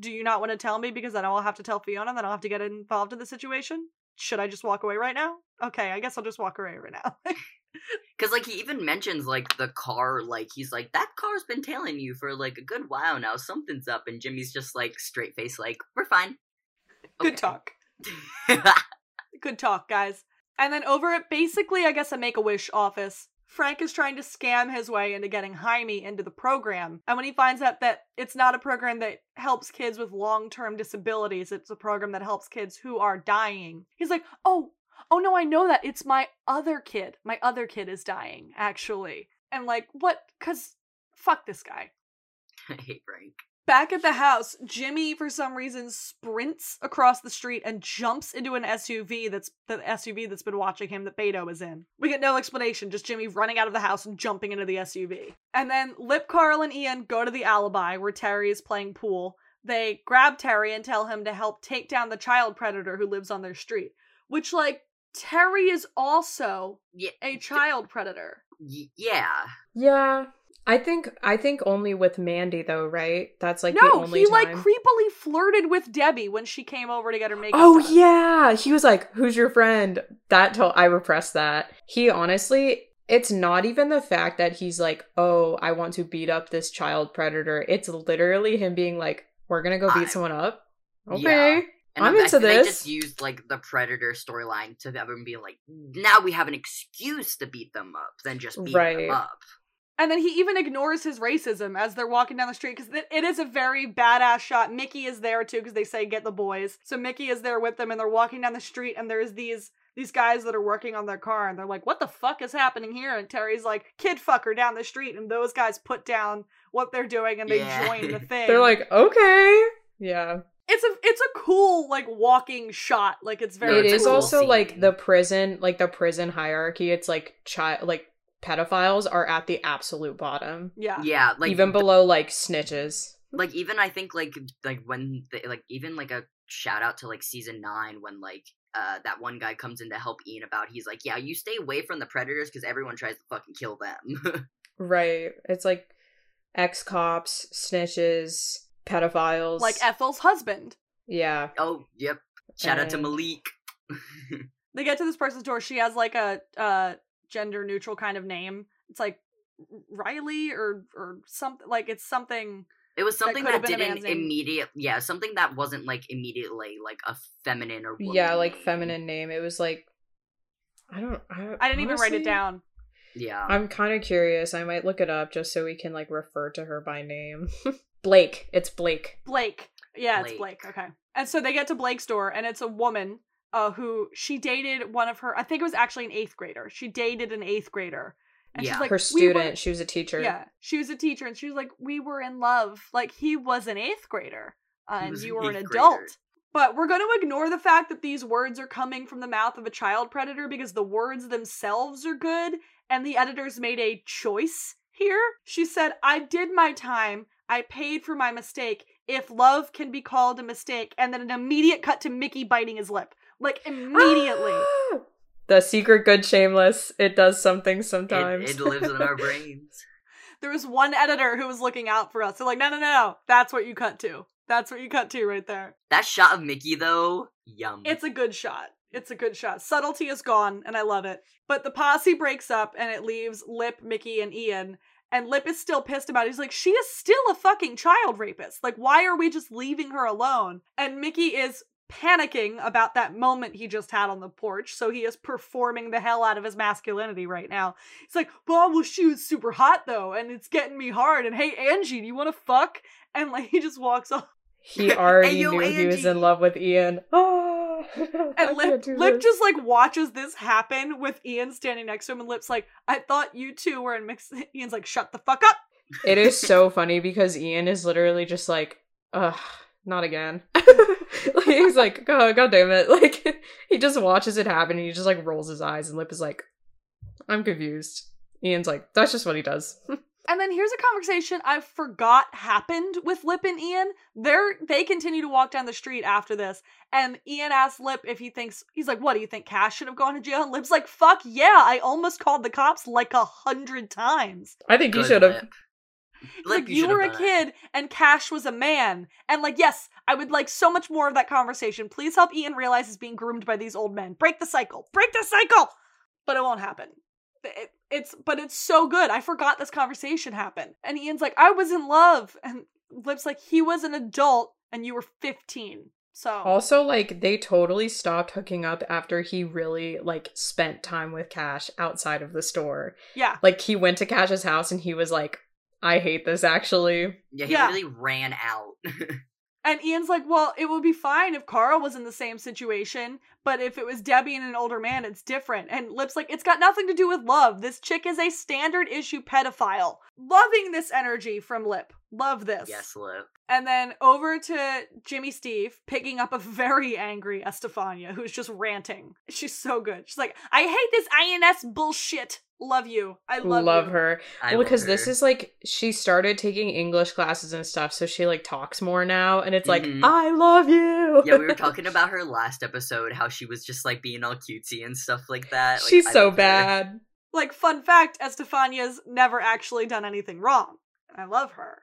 Speaker 1: Do you not want to tell me because then I'll have to tell Fiona, then I'll have to get involved in the situation? Should I just walk away right now? Okay, I guess I'll just walk away right now.
Speaker 3: Because, like, he even mentions, like, the car, like, he's like, that car's been tailing you for, like, a good while now. Something's up. And Jimmy's just, like, straight face, like, we're fine.
Speaker 1: Good talk. Good talk, guys. And then over at basically, I guess, a Make a Wish office, Frank is trying to scam his way into getting Jaime into the program. And when he finds out that it's not a program that helps kids with long term disabilities, it's a program that helps kids who are dying, he's like, oh, oh no, I know that. It's my other kid. My other kid is dying, actually. And like, what? Because fuck this guy.
Speaker 3: I hate Frank.
Speaker 1: Back at the house, Jimmy for some reason sprints across the street and jumps into an SUV that's the SUV that's been watching him that Beto is in. We get no explanation, just Jimmy running out of the house and jumping into the SUV. And then Lip, Carl, and Ian go to the alibi where Terry is playing pool. They grab Terry and tell him to help take down the child predator who lives on their street. Which, like, Terry is also
Speaker 3: Yeah.
Speaker 1: a child predator.
Speaker 3: Y- yeah.
Speaker 2: Yeah. I think I think only with Mandy though, right? That's like the
Speaker 1: no,
Speaker 2: only
Speaker 1: he
Speaker 2: time.
Speaker 1: like creepily flirted with Debbie when she came over to get her makeup.
Speaker 2: Oh
Speaker 1: done.
Speaker 2: yeah, he was like, "Who's your friend?" That told I repressed that. He honestly, it's not even the fact that he's like, "Oh, I want to beat up this child predator." It's literally him being like, "We're gonna go beat
Speaker 3: I-
Speaker 2: someone up."
Speaker 3: Yeah.
Speaker 2: Okay,
Speaker 3: And
Speaker 2: I'm
Speaker 3: I
Speaker 2: into
Speaker 3: think They just used like the Predator storyline to have him be like, now we have an excuse to beat them up than just beat
Speaker 2: Right.
Speaker 3: them up.
Speaker 1: And then he even ignores his racism as they're walking down the street because it is a very badass shot. Mickey is there too because they say get the boys. So Mickey is there with them and they're walking down the street and there's these these guys that are working on their car and they're like, "What the fuck is happening here?" And Terry's like, "Kid fucker down the street." And those guys put down what they're doing and they
Speaker 3: Yeah.
Speaker 1: join the thing.
Speaker 2: they're like, "Okay, yeah."
Speaker 1: it's a it's a cool like walking shot. Like it's very
Speaker 2: it
Speaker 3: it's
Speaker 2: is also like the prison, like the prison hierarchy. It's like child, like pedophiles are at the absolute bottom,
Speaker 1: yeah.
Speaker 3: yeah, like
Speaker 2: even below like snitches.
Speaker 3: like even I think like like when they, like even like a shout out to like season nine when like uh that one guy comes in to help Ian about he's like yeah you stay away from the predators because everyone tries to fucking kill them
Speaker 2: Right. It's like ex cops, snitches, pedophiles.
Speaker 1: Like Ethel's husband.
Speaker 2: yeah.
Speaker 3: oh yep shout out to Malik
Speaker 1: They get to this person's door. She has like a uh gender neutral kind of name. It's like Riley or or something like it's something
Speaker 3: it was something
Speaker 1: could have
Speaker 3: that, didn't
Speaker 1: man's name.
Speaker 3: immediate yeah something that wasn't like immediately like a feminine or woman
Speaker 2: Yeah, like
Speaker 3: name.
Speaker 2: feminine name. It was like I don't I,
Speaker 1: I didn't even write it down.
Speaker 3: yeah
Speaker 2: I'm kind of curious. I might look it up just so we can like refer to her by name. Blake. It's Blake.
Speaker 1: Blake. Yeah, it's
Speaker 3: Blake.
Speaker 1: Blake. Okay. And so they get to Blake's door, and it's a woman uh, who she dated one of her. I think it was actually an eighth grader. She dated an eighth grader, and
Speaker 3: Yeah.
Speaker 1: she's like,
Speaker 2: her
Speaker 1: "We
Speaker 2: student.
Speaker 1: were-"
Speaker 2: She was a teacher.
Speaker 1: Yeah, she was a teacher, and she was like, "We were in love. Like he was an eighth grader, uh, and you
Speaker 3: an
Speaker 1: were an adult."
Speaker 3: grader.
Speaker 1: But we're going to ignore the fact that these words are coming from the mouth of a child predator because the words themselves are good, and the editors made a choice here. She said, I did my time. I paid for my mistake. If love can be called a mistake, and then an immediate cut to Mickey biting his lip. Like, immediately.
Speaker 2: Ah! the secret good shameless. It does something
Speaker 3: it,
Speaker 2: sometimes.
Speaker 3: it lives in our brains
Speaker 1: there was one editor who was looking out for us. They're like, no, no, no, no. That's what you cut to. That's what you cut to right there.
Speaker 3: that shot of Mickey though yum
Speaker 1: It's a good shot. It's a good shot. Subtlety is gone, and I love it. But the posse breaks up, and it leaves Lip, Mickey, and Ian. And Lip is still pissed about it. He's like, she is still a fucking child rapist. Like, why are we just leaving her alone? And Mickey is panicking about that moment he just had on the porch. So he is performing the hell out of his masculinity right now. He's like, well, well, she was super hot though, and it's getting me hard. And hey, Angie, do you want to fuck? And like, he just walks off.
Speaker 2: he already
Speaker 3: yo,
Speaker 2: knew he was in love with Ian. Oh,
Speaker 1: And Lip, Lip just like watches this happen with Ian standing next to him, and Lip's like, "I thought you two were in mix." Ian's like, "Shut the fuck up."
Speaker 2: It is so funny because Ian is literally just like, ugh, not again. like, he's like, oh, god damn it. Like, he just watches it happen and he just like rolls his eyes, and Lip is like, I'm confused. Ian's like, that's just what he does.
Speaker 1: And then here's a conversation I forgot happened with Lip and Ian. They're they continue to walk down the street after this, and Ian asks Lip if he thinks he's like, "What do you think? Cash should have gone to jail?" And Lip's like, "Fuck yeah! I almost called the cops like a hundred times."
Speaker 2: I think you
Speaker 3: Good
Speaker 2: should have.
Speaker 3: Lip.
Speaker 1: Like, you
Speaker 3: should've
Speaker 1: were a kid and Cash was a man. And like, yes, I would like so much more of that conversation. Please help Ian realize he's being groomed by these old men. Break the cycle. Break the cycle. But it won't happen. It- it's but it's so good. I forgot this conversation happened. And Ian's like, I was in love. And Lip's like, he was an adult and you were 15. So
Speaker 2: Also, like, they totally stopped hooking up after he really, like, spent time with Cash outside of the store.
Speaker 1: yeah.
Speaker 2: Like, he went to Cash's house and he was like, I hate this actually.
Speaker 3: Yeah, he
Speaker 1: Yeah.
Speaker 3: really ran out.
Speaker 1: And Ian's like, well, it would be fine if Carl was in the same situation, but if it was Debbie and an older man, it's different. And Lip's like, it's got nothing to do with love. This chick is a standard issue pedophile. Loving this energy from Lip. Love this.
Speaker 3: yes, Lip.
Speaker 1: And then over to Jimmy Steve, picking up a very angry Estefania, who's just ranting. She's so good. She's like, I hate this INS bullshit. Love you. I love,
Speaker 2: Love,
Speaker 1: you.
Speaker 2: her.
Speaker 3: I
Speaker 2: well,
Speaker 3: love
Speaker 2: because this is like she started taking English classes and stuff, so she like talks more now, and it's like
Speaker 3: Mhm.
Speaker 2: I love you.
Speaker 3: yeah, we were talking about her last episode, how she was just like being all cutesy and stuff like that. Like,
Speaker 2: She's
Speaker 3: I
Speaker 2: so
Speaker 3: love her.
Speaker 2: bad.
Speaker 1: Like, fun fact Estefania's never actually done anything wrong. I love her.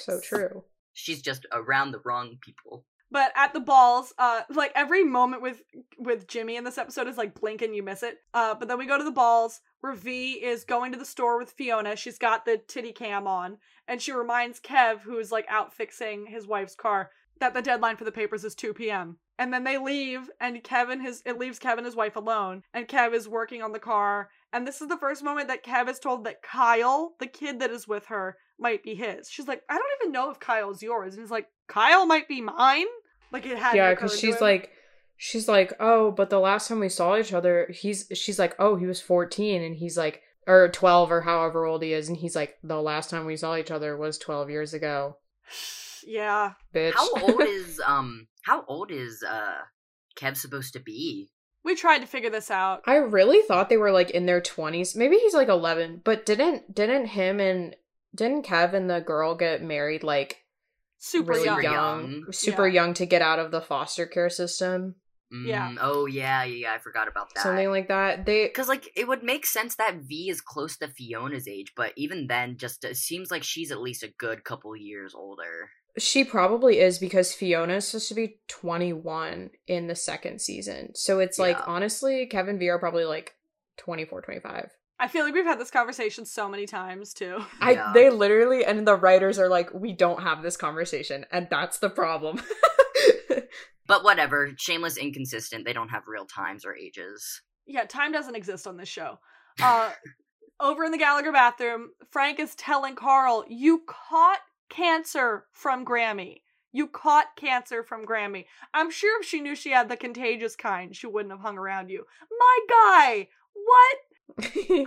Speaker 2: So true.
Speaker 3: She's just around the wrong people.
Speaker 1: But at the balls, uh, like every moment with with Jimmy in this episode is like blink and you miss it. Uh, but then we go to the balls where V is going to the store with Fiona. She's got the titty cam on, and she reminds Kev, who's like out fixing his wife's car, that the deadline for the papers is 2 p.m. And then they leave, and Kevin his it leaves Kevin his wife alone, and Kev is working on the car. And this is the first moment that Kev is told that Kyle, the kid that is with her, might be his. She's like, I don't even know if Kyle's yours. And he's like, Kyle might be mine. Like it had.
Speaker 2: Yeah,
Speaker 1: because
Speaker 2: because she's like, she's like, oh, but the last time we saw each other, he's she's like, oh, he was fourteen, and he's like, or twelve, or however old he is, and he's like, the last time we saw each other was twelve years ago.
Speaker 1: Yeah.
Speaker 2: bitch.
Speaker 3: How old is um? How old is uh Kev supposed to be?
Speaker 1: We tried to figure this out.
Speaker 2: I really thought they were like in their twenties. Maybe he's like eleven, but didn't didn't him and didn't Kev and the girl get married like
Speaker 1: Super
Speaker 2: really
Speaker 1: young.
Speaker 2: young,
Speaker 3: young.
Speaker 2: super
Speaker 1: Yeah.
Speaker 2: young to get out of the foster care system,
Speaker 1: Yeah.
Speaker 3: Mm, Oh yeah, yeah, yeah. I forgot about that.
Speaker 2: something like that. They
Speaker 3: Because like it would make sense that V is close to Fiona's age, but even then, just it seems like she's at least a good couple years older.
Speaker 2: She probably is because Fiona is supposed to be twenty one in the second season. So it's like honestly, Kevin V are probably like 24, 25.
Speaker 1: I feel like we've had this conversation so many times too.
Speaker 2: I
Speaker 3: Yeah.
Speaker 2: they literally and the writers are like, we don't have this conversation, and that's the problem.
Speaker 3: But whatever, shameless, inconsistent. They don't have real times or ages.
Speaker 1: Yeah, time doesn't exist on this show. Uh over in the Gallagher bathroom, Frank is telling Carl, "You caught cancer from Grammy. You caught cancer from Grammy. I'm sure if she knew she had the contagious kind, she wouldn't have hung around you." My guy, what?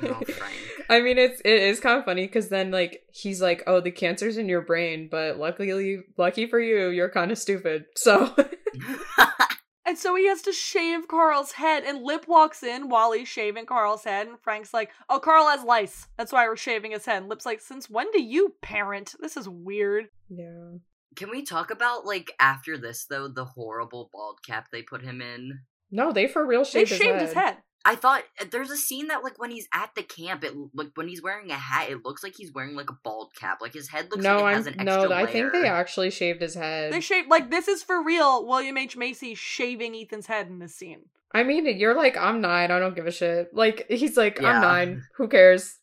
Speaker 3: Oh,
Speaker 2: I mean, it's it is kind of funny because then like he's like, "Oh, the cancer's in your brain, but luckily, lucky for you, you're kind of stupid." So
Speaker 1: And so he has to shave Carl's head, and Lip walks in while he's shaving Carl's head, and Frank's like, Oh, Carl has lice. That's why we're shaving his head. And Lip's like, Since when do you parent? This is weird.
Speaker 2: yeah,
Speaker 3: Can we talk about like after this though the horrible bald cap they put him in?
Speaker 2: no, they for real shaved,
Speaker 1: They
Speaker 2: shaved,
Speaker 1: shaved his head.
Speaker 3: I thought uh, there's a scene that like when he's at the camp, it like when he's wearing a hat, it looks like he's wearing like a bald cap. Like his head looks
Speaker 2: No,
Speaker 3: like it
Speaker 2: I'm
Speaker 3: has an extra
Speaker 2: no,
Speaker 3: layer.
Speaker 2: I think they actually shaved his head.
Speaker 1: They shaved, like, this is for real William H. Macy shaving Ethan's head in this scene.
Speaker 2: I mean, you're like, I'm nine. I don't give a shit. Like he's like,
Speaker 3: Yeah.
Speaker 2: I'm nine. Who cares?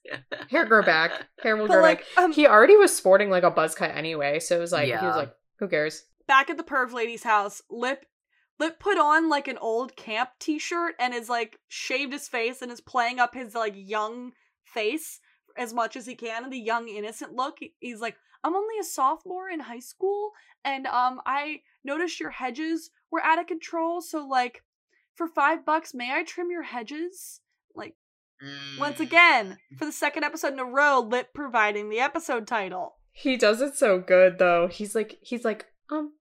Speaker 2: Hair grow back. Hair will
Speaker 1: But,
Speaker 2: grow
Speaker 1: like,
Speaker 2: back.
Speaker 1: um,
Speaker 2: He already was sporting like a buzz cut anyway, so it was like he was like, who cares?
Speaker 1: back at the perv lady's house, Lip Lip put on like an old camp t-shirt and is like shaved his face and is playing up his like young face as much as he can and the young innocent look. He's like, I'm only a sophomore in high school and um I noticed your hedges were out of control, so like for five bucks, may I trim your hedges? Like once
Speaker 3: Mm.
Speaker 1: again, for the second episode in a row, Lip providing the episode title.
Speaker 2: He does it so good though. He's like, he's like, um,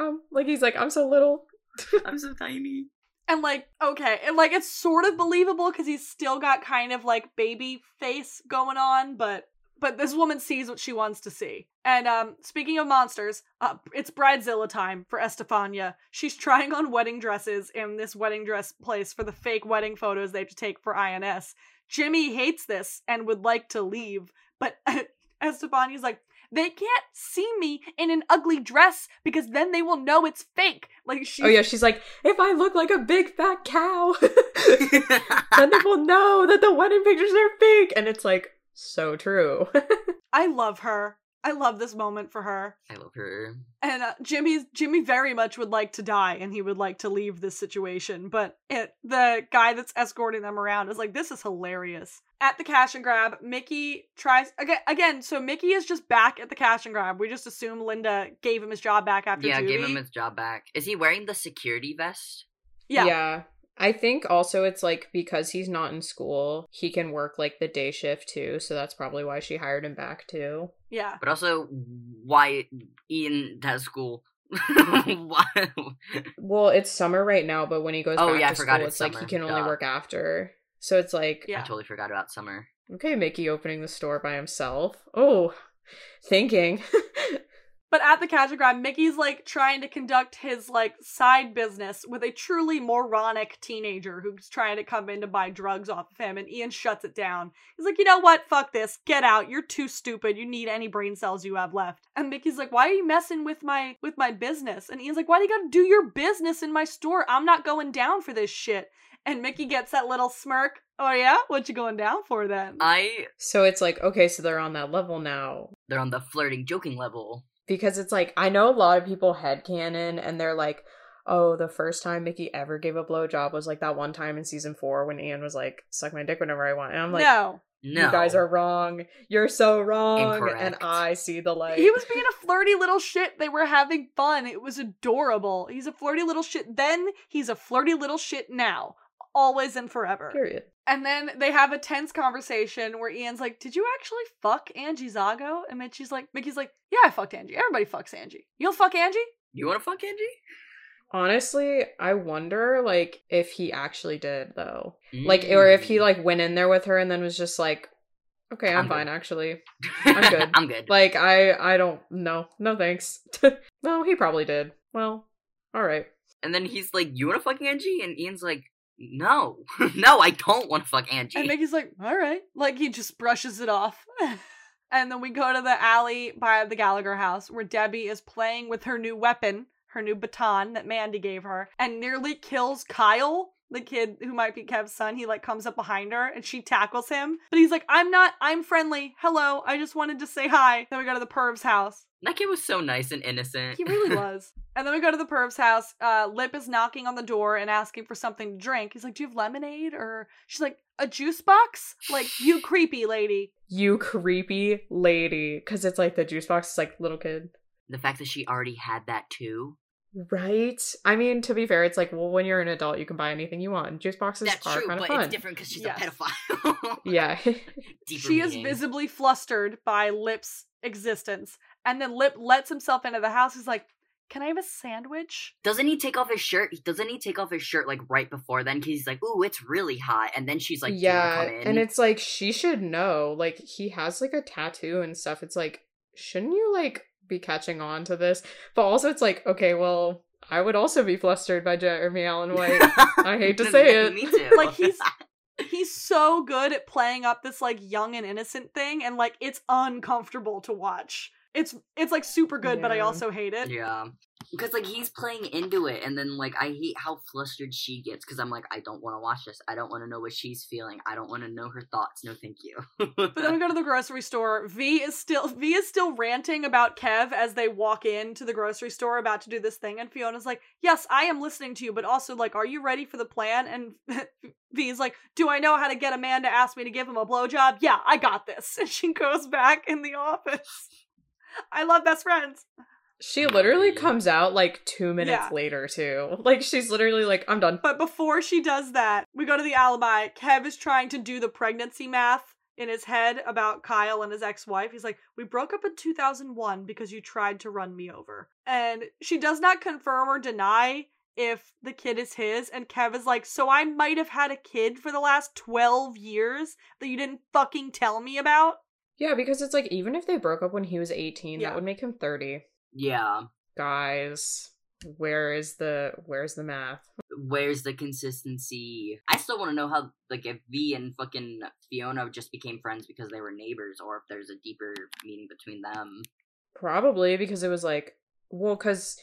Speaker 2: um, like he's like, I'm so little.
Speaker 3: I'm so tiny.
Speaker 1: And like, okay, and like it's sort of believable because he's still got kind of like baby face going on, but but this woman sees what she wants to see. And um, speaking of monsters, uh, it's bridezilla time for Estefania. She's trying on wedding dresses in this wedding dress place for the fake wedding photos they have to take for INS. Jimmy hates this and would like to leave, but Estefania's like, they can't see me in an ugly dress because then they will know it's fake. Like she
Speaker 2: Oh yeah, she's like, if I look like a big fat cow, then they will know that the wedding pictures are fake. And it's like so true.
Speaker 1: I love her. I love this moment for her.
Speaker 3: I love her.
Speaker 1: And uh, Jimmy's Jimmy very much would like to die, and he would like to leave this situation. But it, the guy that's escorting them around is like, "This is hilarious." At the cash and grab, Mickey tries again. Again, so Mickey is just back at the cash and grab. We just assume Linda gave him his job back after
Speaker 3: yeah,
Speaker 1: juvie.
Speaker 3: gave him his job back. Is he wearing the security vest?
Speaker 1: yeah.
Speaker 2: I think also it's like because he's not in school, he can work like the day shift too. So that's probably why she hired him back too.
Speaker 1: yeah.
Speaker 3: But also, why Ian has school? why?
Speaker 2: Well, it's summer right now, but when he goes
Speaker 3: Oh,
Speaker 2: back
Speaker 3: yeah,
Speaker 2: to
Speaker 3: forgot
Speaker 2: school,
Speaker 3: it's
Speaker 2: it's like he can only
Speaker 3: Duh.
Speaker 2: work after. So it's like,
Speaker 1: Yeah.
Speaker 3: I totally forgot about summer.
Speaker 2: okay, Mickey opening the store by himself. Oh, thinking.
Speaker 1: But at the cash grab, Mickey's like trying to conduct his like side business with a truly moronic teenager who's trying to come in to buy drugs off of him, and Ian shuts it down. He's like, you know what? Fuck this. Get out. You're too stupid. You need any brain cells you have left. And Mickey's like, why are you messing with my with my business? And Ian's like, why do you gotta do your business in my store? I'm not going down for this shit. And Mickey gets that little smirk. Oh yeah? What you going down for then?
Speaker 3: I.
Speaker 2: so it's like, okay, so they're on that level now.
Speaker 3: They're on the flirting, joking level.
Speaker 2: Because it's like, I know a lot of people headcanon and they're like, oh, the first time Mickey ever gave a blowjob was like that one time in season four when Ian was like, suck my dick whenever I want. And I'm like,
Speaker 1: no.
Speaker 3: No,
Speaker 2: You guys are wrong. You're so wrong.
Speaker 3: Incorrect.
Speaker 2: And I see the light.
Speaker 1: He was being a flirty little shit. They were having fun. It was adorable. He's a flirty little shit. Then he's a flirty little shit now. Always and forever.
Speaker 2: Period.
Speaker 1: And then they have a tense conversation where Ian's like, Did you actually fuck Angie Zago? And Mitchie's like, Mickey's like, Yeah, I fucked Angie. Everybody fucks Angie. You'll fuck Angie?
Speaker 3: You want to fuck Angie?
Speaker 2: Honestly, I wonder like if he actually did though. Like or if he mm. like went in there with her and then was just like, Okay, I'm,
Speaker 3: I'm
Speaker 2: fine
Speaker 3: good.
Speaker 2: actually. I'm good.
Speaker 3: I'm good.
Speaker 2: Like I I don't no. No thanks. no, he probably did. Well, alright.
Speaker 3: And then he's like, "You want to fuck Angie?" And Ian's like, "No, no, I don't want to fuck Angie."
Speaker 1: And Mickey's like, All right. Like he just brushes it off. and then we go to the alley by the Gallagher house where Debbie is playing with her new weapon, her new baton that Mandy gave her, and nearly kills Kyle. The kid who might be Kev's son, he like comes up behind her and she tackles him. But he's like, I'm not, I'm friendly. Hello, I just wanted to say hi. Then we go to the perv's house.
Speaker 3: that kid was so nice and innocent.
Speaker 1: He really was. And then we go to the perv's house. Uh, Lip is knocking on the door and asking for something to drink. He's like, Do you have lemonade? Or she's like, A juice box? Like, you creepy lady.
Speaker 2: You creepy lady. Cause it's like the juice box is like little kid.
Speaker 3: the fact that she already had that too.
Speaker 2: Right. I mean, to be fair, it's like, well, when you're an adult, you can buy anything you want. Juice boxes
Speaker 3: That's
Speaker 2: are
Speaker 3: true,
Speaker 2: kind
Speaker 3: but
Speaker 2: fun.
Speaker 3: it's different because she's
Speaker 1: Yes.
Speaker 3: a pedophile.
Speaker 2: Yeah.
Speaker 3: Deeper
Speaker 1: she is visibly flustered by Lip's existence. And then Lip lets himself into the house. He's like, Can I have a sandwich?
Speaker 3: Doesn't he take off his shirt? Doesn't he take off his shirt like right before then? Because he's like, "Ooh, it's really hot," and then she's like, "Do you wanna
Speaker 2: yeah.
Speaker 3: come in?"
Speaker 2: And it's like, she should know. Like, he has like a tattoo and stuff. It's like, shouldn't you like be catching on to this? But also, it's like, okay, well, I would also be flustered by Jeremy Allen White. I hate to say it.
Speaker 3: Me too.
Speaker 1: Like, he's- He's so good at playing up this like young and innocent thing, and like it's uncomfortable to watch. It's it's like super good, but I also hate it.
Speaker 3: yeah, because like he's playing into it, and then like I hate how flustered she gets because I'm like, I don't want to watch this. I don't want to know what she's feeling. I don't want to know her thoughts. No, thank you.
Speaker 1: But then we go to the grocery store. V is still V is still ranting about Kev as they walk into the grocery store about to do this thing, and Fiona's like, "Yes, I am listening to you, but also like, are you ready for the plan?" And V is like, "Do I know how to get a man to ask me to give him a blowjob? Yeah, I got this." And she goes back in the office. I love best friends.
Speaker 2: She literally comes out like two minutes
Speaker 1: Yeah.
Speaker 2: later, too. Like, she's literally like, I'm done.
Speaker 1: But before she does that, we go to the alibi. Kev is trying to do the pregnancy math in his head about Kyle and his ex wife. He's like, We broke up in 2001 because you tried to run me over. And she does not confirm or deny if the kid is his. And Kev is like, So I might have had a kid for the last 12 years that you didn't fucking tell me about?
Speaker 2: Yeah, because it's like, even if they broke up when he was 18,
Speaker 1: Yeah.
Speaker 2: that would make him 30.
Speaker 3: Yeah,
Speaker 2: Guys, where is the where's the math?
Speaker 3: where's the consistency? I still want to know how like if V and fucking Fiona just became friends because they were neighbors, or if there's a deeper meaning between them.
Speaker 2: Probably because it was like, well, because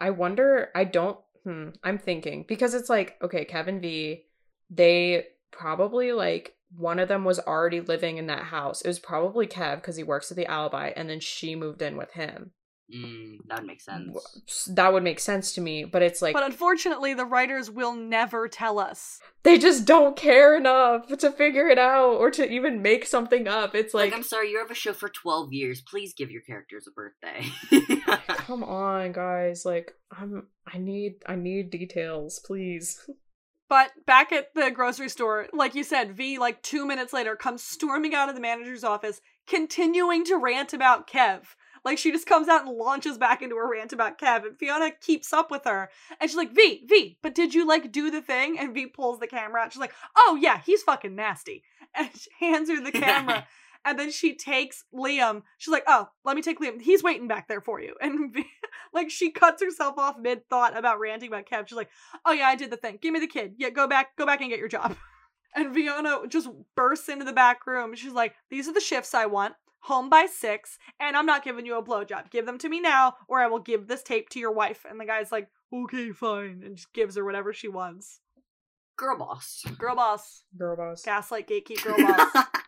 Speaker 2: I wonder, I don't, hmm, I'm thinking, because it's like, okay, Kevin V, they probably like, one of them was already living in that house. It was probably Kev because he works at the alibi, and then she moved in with him.
Speaker 3: Mm, that would make sense.
Speaker 2: That would make sense to me, but it's like,
Speaker 1: But unfortunately, the writers will never tell us.
Speaker 2: they just don't care enough to figure it out or to even make something up. It's
Speaker 3: Like,
Speaker 2: like,
Speaker 3: I'm sorry, you have a show for 12 years. Please give your characters a birthday.
Speaker 2: come on, guys. Like, I'm, I need, I need details, please.
Speaker 1: But back at the grocery store, like you said, V, like two minutes later, comes storming out of the manager's office, continuing to rant about Kev. Like she just comes out and launches back into her rant about Kev, and Fiona keeps up with her. And she's like, V, V, but did you like do the thing? And V pulls the camera out. She's like, Oh yeah, he's fucking nasty. And she hands her the camera. and then she takes Liam. She's like, Oh, let me take Liam. He's waiting back there for you. And like she cuts herself off mid thought about ranting about Kev. She's like, oh yeah, I did the thing. Give me the kid. Yeah, go back, go back and get your job. And Fiona just bursts into the back room. She's like, these are the shifts I want. Home by six, and I'm not giving you a blowjob. Give them to me now, or I will give this tape to your wife. And the guy's like, okay, fine, and just gives her whatever she wants.
Speaker 3: Girl boss.
Speaker 1: Girl boss.
Speaker 2: Girl boss.
Speaker 1: Gaslight gatekeep girl boss.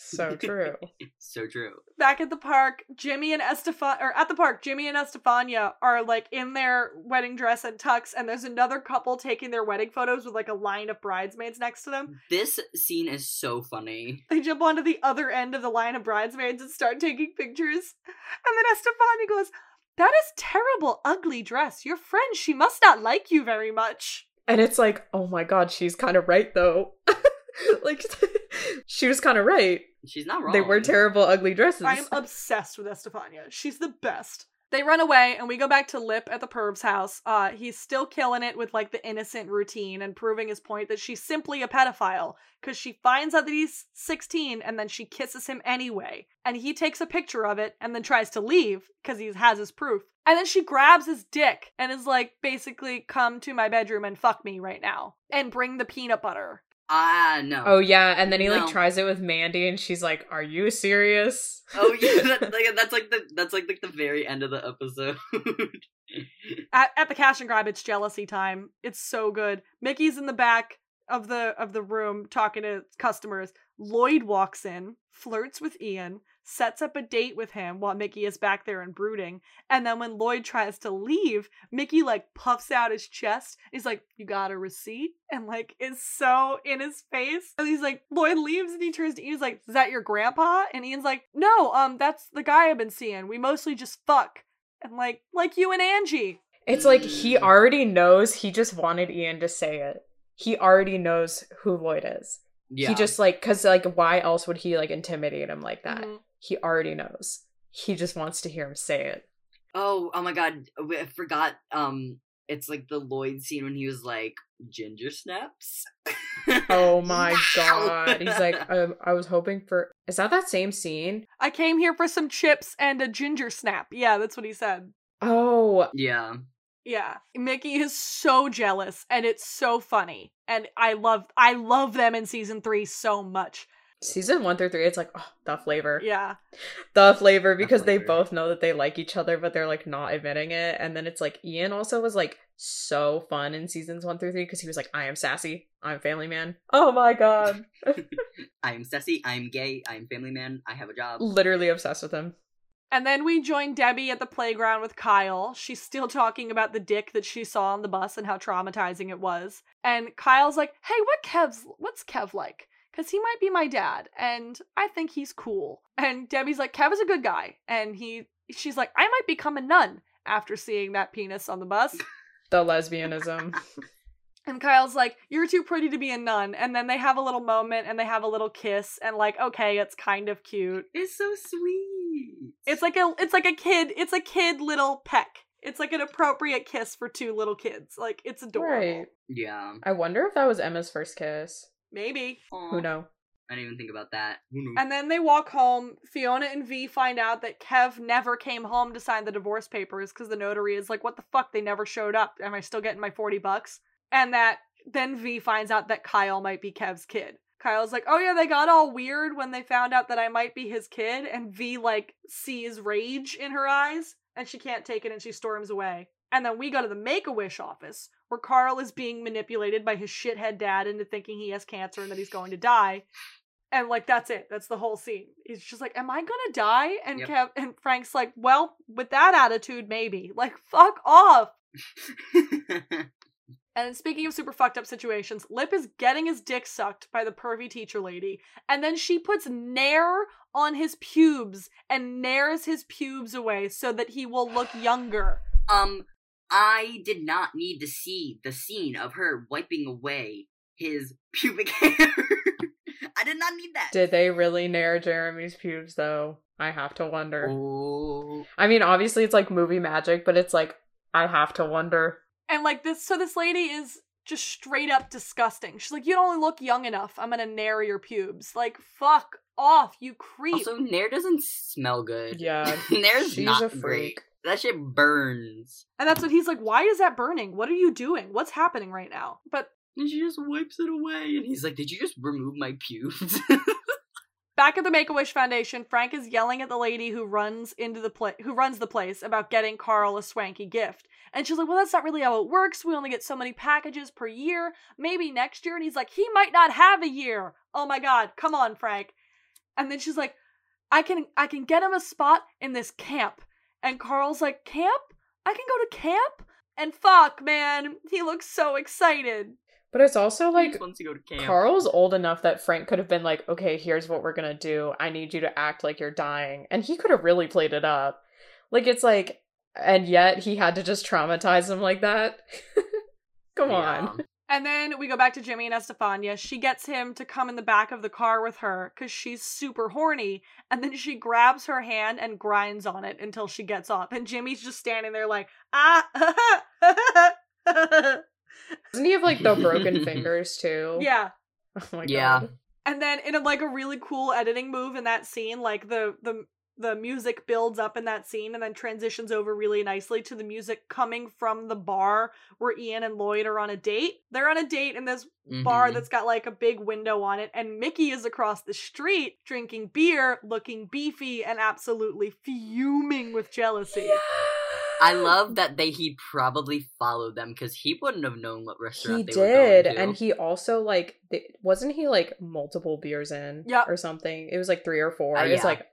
Speaker 2: So true.
Speaker 3: so true.
Speaker 1: Back at the park, Jimmy and Estefan or at the park, Jimmy and Estefania are like in their wedding dress and tux, and there's another couple taking their wedding photos with like a line of bridesmaids next to them.
Speaker 3: This scene is so funny.
Speaker 1: They jump onto the other end of the line of bridesmaids and start taking pictures. And then Estefania goes, That is terrible, ugly dress. Your friend, she must not like you very much.
Speaker 2: And it's like, oh my god, she's kind of right though. like, she was kind of right.
Speaker 3: She's not wrong.
Speaker 2: They wear terrible, ugly dresses.
Speaker 1: I am obsessed with Estefania. She's the best. They run away and we go back to Lip at the perv's house. Uh, he's still killing it with like the innocent routine and proving his point that she's simply a pedophile because she finds out that he's 16 and then she kisses him anyway. And he takes a picture of it and then tries to leave because he has his proof. And then she grabs his dick and is like, basically, come to my bedroom and fuck me right now and bring the peanut butter.
Speaker 3: Ah, no.
Speaker 2: Oh yeah, and then he like tries it with Mandy, and she's like, "Are you serious?"
Speaker 3: Oh yeah, that, like, that's like the that's like like the very end of the episode.
Speaker 1: at, at the cash and grab it's jealousy time it's so good mickey's in the back of the of the room talking to customers lloyd walks in flirts with ian sets up a date with him while mickey is back there and brooding and then when lloyd tries to leave mickey like puffs out his chest he's like you got a receipt and like is so in his face and he's like lloyd leaves and he turns to ian he's like is that your grandpa and ian's like no um that's the guy i've been seeing we mostly just fuck and like like you and Angie.
Speaker 2: It's like he already knows. He just wanted Ian to say it. He already knows who Lloyd is.
Speaker 3: yeah.
Speaker 2: He just like because like why else would he like intimidate him like that?
Speaker 1: Mhm.
Speaker 2: He already knows. He just wants to hear him say it.
Speaker 3: Oh, oh my god, I forgot. Um, it's like the Lloyd scene when he was like ginger snaps.
Speaker 2: Oh my
Speaker 3: Wow.
Speaker 2: god! He's like, um, I was hoping for. Is that that same scene?
Speaker 1: I came here for some chips and a ginger snap. Yeah, that's what he said.
Speaker 2: Oh,
Speaker 3: yeah.
Speaker 1: Yeah. Mickey is so jealous and it's so funny. And I love I love them in season 3 so much.
Speaker 2: Season one through three. It's like oh, the flavor,
Speaker 1: Yeah.
Speaker 2: the flavor, because they
Speaker 3: flavor.
Speaker 2: both know that they like each other, but they're like not admitting it. And then it's like Ian also was like so fun in seasons one through three because he was like, I am sassy, I'm family man. Oh my god,
Speaker 3: I'm sassy. I'm gay. I'm family man. I have a job.
Speaker 2: literally obsessed with him.
Speaker 1: And then we join Debbie at the playground with Kyle. She's still talking about the dick that she saw on the bus and how traumatizing it was. And Kyle's like, "Hey, what Kev's what's Kev like? Cuz he might be my dad and I think he's cool." And Debbie's like, "Kev is a good guy." And he she's like, "I might become a nun after seeing that penis on the bus."
Speaker 2: The lesbianism.
Speaker 1: And Kyle's like, "You're too pretty to be a nun." And then they have a little moment and they have a little kiss and like, "Okay, it's kind of cute."
Speaker 3: It's so sweet.
Speaker 1: It's like a it's like a kid, it's a kid little peck. It's like an appropriate kiss for two little kids. Like it's adorable.
Speaker 2: right.
Speaker 3: yeah.
Speaker 2: I wonder if that was Emma's first kiss.
Speaker 1: Maybe.
Speaker 3: Aw.
Speaker 2: Who know?
Speaker 3: I didn't even think about that.
Speaker 1: And then they walk home. Fiona and V find out that Kev never came home to sign the divorce papers because the notary is like, "What the fuck? They never showed up. Am I still getting my 40 bucks?" And that then V finds out that Kyle might be Kev's kid. Kyle's like, "Oh yeah, they got all weird when they found out that I might be his kid." And V like sees rage in her eyes and she can't take it and she storms away. And then we go to the Make-A-Wish office where Carl is being manipulated by his shithead dad into thinking he has cancer and that he's going to die. And like that's it. That's the whole scene. He's just like, "Am I gonna die?" And
Speaker 3: Yep.
Speaker 1: Kev and Frank's like, "Well, with that attitude, maybe." Like, fuck off. And speaking of super fucked up situations, Lip is getting his dick sucked by the pervy teacher lady, and then she puts Nair on his pubes and nairs his pubes away so that he will look younger.
Speaker 3: um, I did not need to see the scene of her wiping away his pubic hair. I did not need that.
Speaker 2: Did they really nair Jeremy's pubes though? I have to wonder.
Speaker 3: Oh.
Speaker 2: I mean, obviously it's like movie magic, but it's like I have to wonder.
Speaker 1: And like this, so this lady is just straight up disgusting. She's like, "You don't look young enough. I'm gonna nair your pubes." Like, fuck off, you creep.
Speaker 3: Also, Nair doesn't smell good.
Speaker 2: Yeah,
Speaker 3: Nair's
Speaker 2: she's
Speaker 3: not
Speaker 2: a
Speaker 3: great. That shit burns.
Speaker 1: and that's what he's like. Why is that burning? What are you doing? What's happening right now? But
Speaker 3: And she just wipes it away. And he's like, Did you just remove my pubes?
Speaker 1: Back at the Make a Wish Foundation, Frank is yelling at the lady who runs into the pla- who runs the place about getting Carl a swanky gift. And she's like, "Well, that's not really how it works. We only get so many packages per year. Maybe next year." And he's like, "He might not have a year." Oh my god, come on, Frank. And then she's like, "I can I can get him a spot in this camp." And Carl's like, "Camp? I can go to camp?" And fuck, man, he looks so excited.
Speaker 2: But it's also like
Speaker 3: wants to go to camp.
Speaker 2: Carl's old enough that Frank could have been like, okay, here's what we're gonna do. I need you to act like you're dying. And he could have really played it up. Like, it's like, and yet he had to just traumatize him like that. Come on.
Speaker 3: Yeah.
Speaker 1: And then we go back to Jimmy and Estefania. She gets him to come in the back of the car with her because she's super horny. And then she grabs her hand and grinds on it until she gets off. And Jimmy's just standing there like, ah.
Speaker 2: Doesn't he have like the broken fingers too?
Speaker 1: yeah.
Speaker 2: Oh my
Speaker 3: Yeah.
Speaker 2: god.
Speaker 1: And then in a, like a really cool editing move in that scene, like the the the music builds up in that scene and then transitions over really nicely to the music coming from the bar where Ian and Lloyd are on a date. They're on a date in this bar
Speaker 3: Mhm.
Speaker 1: that's got like a big window on it, and Mickey is across the street drinking beer, looking beefy and absolutely fuming with jealousy.
Speaker 3: I love that they he probably followed them because he wouldn't have known what
Speaker 2: He
Speaker 3: restaurant they
Speaker 2: did,
Speaker 3: were going to.
Speaker 2: and he also like th- wasn't he like multiple beers in,
Speaker 1: Yep.
Speaker 2: or something. It was like three or four.
Speaker 3: Uh,
Speaker 2: It's
Speaker 3: yeah.
Speaker 2: like,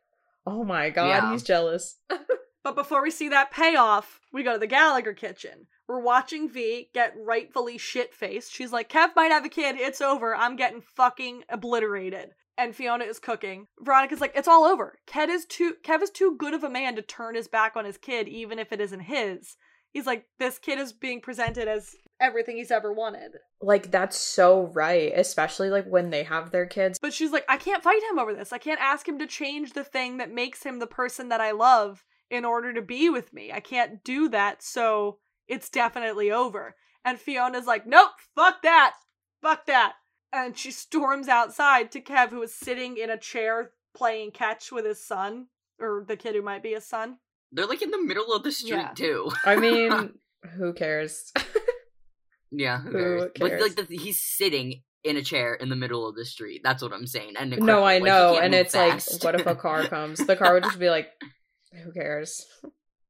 Speaker 2: oh my god,
Speaker 3: Yeah.
Speaker 2: he's jealous.
Speaker 1: But before we see that payoff, we go to the Gallagher kitchen. We're watching V get rightfully shit faced. She's like, Kev might have a kid. It's over. I'm getting fucking obliterated. And Fiona is cooking. Veronica's like, it's all over. Kev is too Kev is too good of a man to turn his back on his kid, even if it isn't his. He's like, this kid is being presented as everything he's ever wanted.
Speaker 2: Like that's so right, especially like when they have their kids.
Speaker 1: But she's like, I can't fight him over this. I can't ask him to change the thing that makes him the person that I love in order to be with me. I can't do that, so it's definitely over. And Fiona's like, nope, fuck that. Fuck that. And she storms outside to Kev, who is sitting in a chair playing catch with his son, or the kid who might be his son.
Speaker 3: They're like in the middle of the street
Speaker 1: Yeah.
Speaker 3: too.
Speaker 2: I mean, who cares?
Speaker 3: Yeah, who
Speaker 2: Who
Speaker 3: cares? But like the, he's sitting in a chair in the middle of the street. That's what I'm saying. And
Speaker 2: no, I know,
Speaker 3: can't
Speaker 2: and it's
Speaker 3: fast.
Speaker 2: like, what if a car comes? The car would just be like, who cares?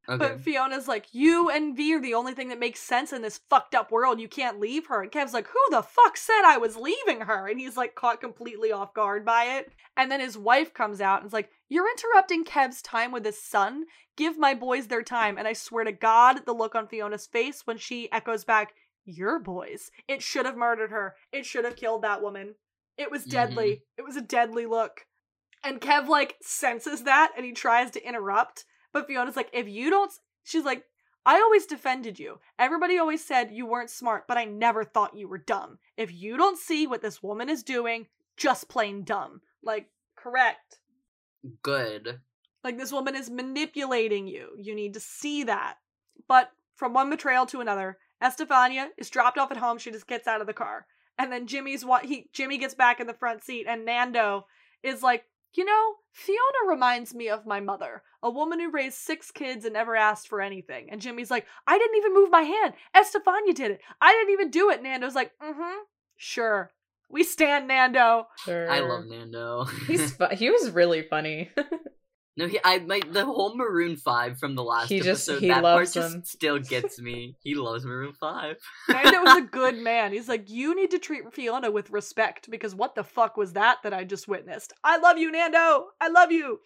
Speaker 3: okay.
Speaker 1: But Fiona's like, you and V are the only thing that makes sense in this fucked up world. You can't leave her. And Kev's like, who the fuck said I was leaving her? And he's like caught completely off guard by it. And then his wife comes out and is like, you're interrupting Kev's time with his son. Give my boys their time. And I swear to God, the look on Fiona's face when she echoes back, your boys. It should have murdered her. It should have killed that woman. It was mm-hmm. deadly. It was a deadly look. And Kev like senses that and he tries to interrupt. But Fiona's like, if you don't, she's like, I always defended you. Everybody always said you weren't smart, but I never thought you were dumb. If you don't see what this woman is doing, just plain dumb. Like, correct.
Speaker 3: Good.
Speaker 1: Like, this woman is manipulating you. You need to see that. But from one betrayal to another, Estefania is dropped off at home. She just gets out of the car. And then Jimmy's what he Jimmy gets back in the front seat, and Nando is like, you know, Fiona reminds me of my mother, a woman who raised six kids and never asked for anything. And Jimmy's like, I didn't even move my hand. Estefania did it. I didn't even do it. Nando's like, mm-hmm, sure. We stand Nando.
Speaker 2: Sure.
Speaker 3: I love Nando.
Speaker 2: He's fu- he was really funny.
Speaker 3: no, he, I my the whole Maroon Five from the last
Speaker 2: He just-
Speaker 3: episode.
Speaker 2: he
Speaker 3: that
Speaker 2: loves
Speaker 3: part
Speaker 2: them.
Speaker 3: just still gets me. He loves Maroon Five.
Speaker 1: Nando is a good man. He's like, you need to treat Fiona with respect because what the fuck was that that I just witnessed? I love you, Nando. I love you.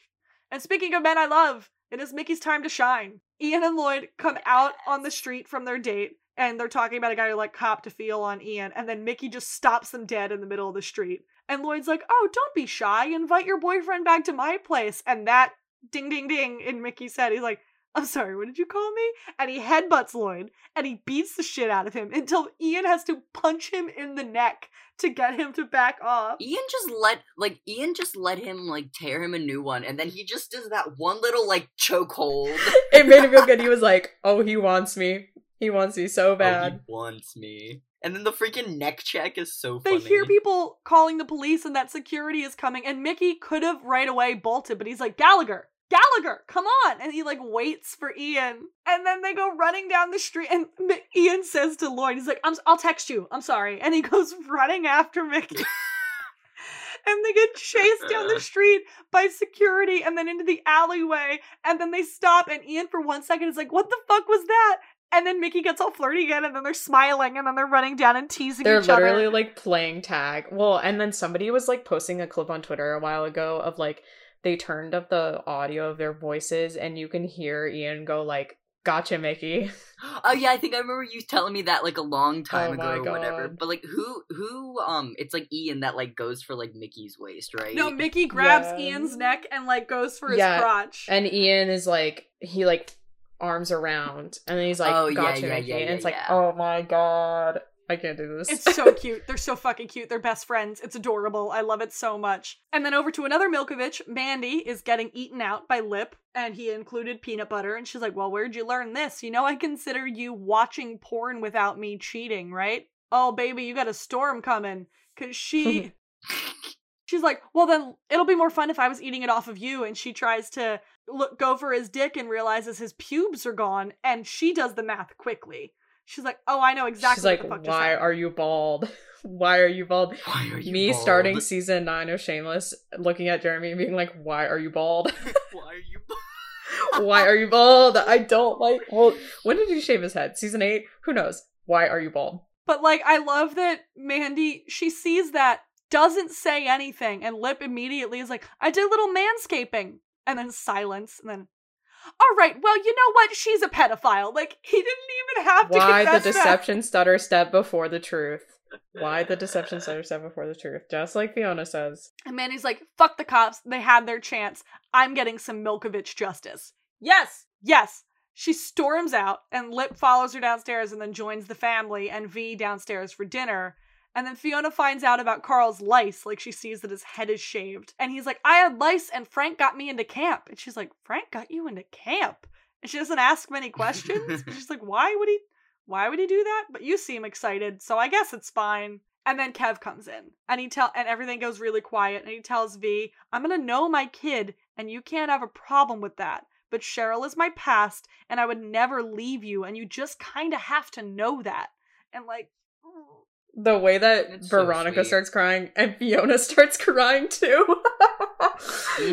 Speaker 1: And speaking of men I love, it is Mickey's time to shine. Ian and Lloyd come out on the street from their date and they're talking about a guy who like copped a feel on Ian and then Mickey just stops them dead in the middle of the street. And Lloyd's like, "Oh, don't be shy. Invite your boyfriend back to my place." And that ding ding ding in Mickey's head. He's like, I'm sorry, what did you call me? And he headbutts Lloyd and he beats the shit out of him until Ian has to punch him in the neck to get him to back off.
Speaker 3: Ian just let like Ian just let him like tear him a new one, and then he just does that one little like chokehold.
Speaker 2: it made him feel good. He was like, "Oh, he wants me. He wants me so
Speaker 3: Oh,
Speaker 2: bad."
Speaker 3: he wants me. And then the freaking neck check is so
Speaker 1: They hear people calling the police and that security is coming, and Mickey could have right away bolted, but he's like, Gallagher, Gallagher, come on! And he like waits for Ian, and then they go running down the street, and Mi- Ian says to Lloyd, he's like, I'm, I'll text you, I'm sorry, and he goes running after Mickey. and they get chased down the street by security and then into the alleyway, and then they stop, and Ian for one second is like, what the fuck was that? And then Mickey gets all flirty again, and then they're smiling, and then they're running down and teasing
Speaker 2: They're
Speaker 1: each
Speaker 2: literally
Speaker 1: other.
Speaker 2: like playing tag. Well, and then somebody was like posting a clip on Twitter a while ago of like they turned up the audio of their voices and you can hear Ian go like, "Gotcha, Mickey."
Speaker 3: Oh yeah, I think I remember you telling me that like a long time
Speaker 2: Oh
Speaker 3: ago
Speaker 2: my
Speaker 3: or whatever. But like who who um it's like Ian that like goes for like Mickey's waist, right?
Speaker 1: No, Mickey grabs
Speaker 2: Yeah.
Speaker 1: Ian's neck and like goes for his
Speaker 2: Yeah,
Speaker 1: crotch.
Speaker 2: And Ian is like he like arms around and then he's like,
Speaker 3: Oh, yeah,
Speaker 2: "Gotcha,
Speaker 3: yeah,
Speaker 2: Mickey."
Speaker 3: yeah,
Speaker 2: and it's like,
Speaker 3: yeah.
Speaker 2: "Oh my god." I can't do this.
Speaker 1: It's so cute. They're so fucking cute. They're best friends. It's adorable. I love it so much. And then over to another Milkovich, Mandy is getting eaten out by Lip, and he included peanut butter. And she's like, Well, where'd you learn this? You know, I consider you watching porn without me cheating, right? Oh, baby, you got a storm coming. Cause she. She's like, well, then it'll be more fun if I was eating it off of you. And she tries to look, go for his dick and realizes his pubes are gone. And she does the math quickly. She's like, oh, I know exactly.
Speaker 2: She's like, why are you bald? why are you bald?
Speaker 3: Why are you
Speaker 2: Me
Speaker 3: bald?
Speaker 2: starting season nine of Shameless, looking at Jeremy and being like, why are you bald?
Speaker 3: Why are you bald?
Speaker 2: why are you bald? I don't like. Well, when did he shave his head? Season eight? Who knows? Why are you bald?
Speaker 1: But like, I love that Mandy, she sees that, doesn't say anything, and Lip immediately is like, I did a little manscaping. And then silence, and then, all right, well, you know what? She's a pedophile. Like, he didn't even have to
Speaker 2: Why the
Speaker 1: confess that.
Speaker 2: deception stutter step before the truth? Why the deception stutter step before the truth? Just like Fiona says.
Speaker 1: And Mandy's like, fuck the cops. They had their chance. I'm getting some Milkovich justice. Yes, yes. She storms out, and Lip follows her downstairs and then joins the family and V downstairs for dinner. And then Fiona finds out about Carl's lice, like she sees that his head is shaved. And he's like, I had lice and Frank got me into camp. And she's like, Frank got you into camp? And she doesn't ask many questions. She's like, why would he why would he do that? But you seem excited, so I guess it's fine. And then Kev comes in and he tell and everything goes really quiet and he tells V, I'm gonna know my kid and you can't have a problem with that. But Cheryl is my past and I would never leave you and you just kinda have to know that. And like
Speaker 2: The way that
Speaker 3: It's
Speaker 2: Veronica
Speaker 3: sweet.
Speaker 2: starts crying and Fiona starts crying too.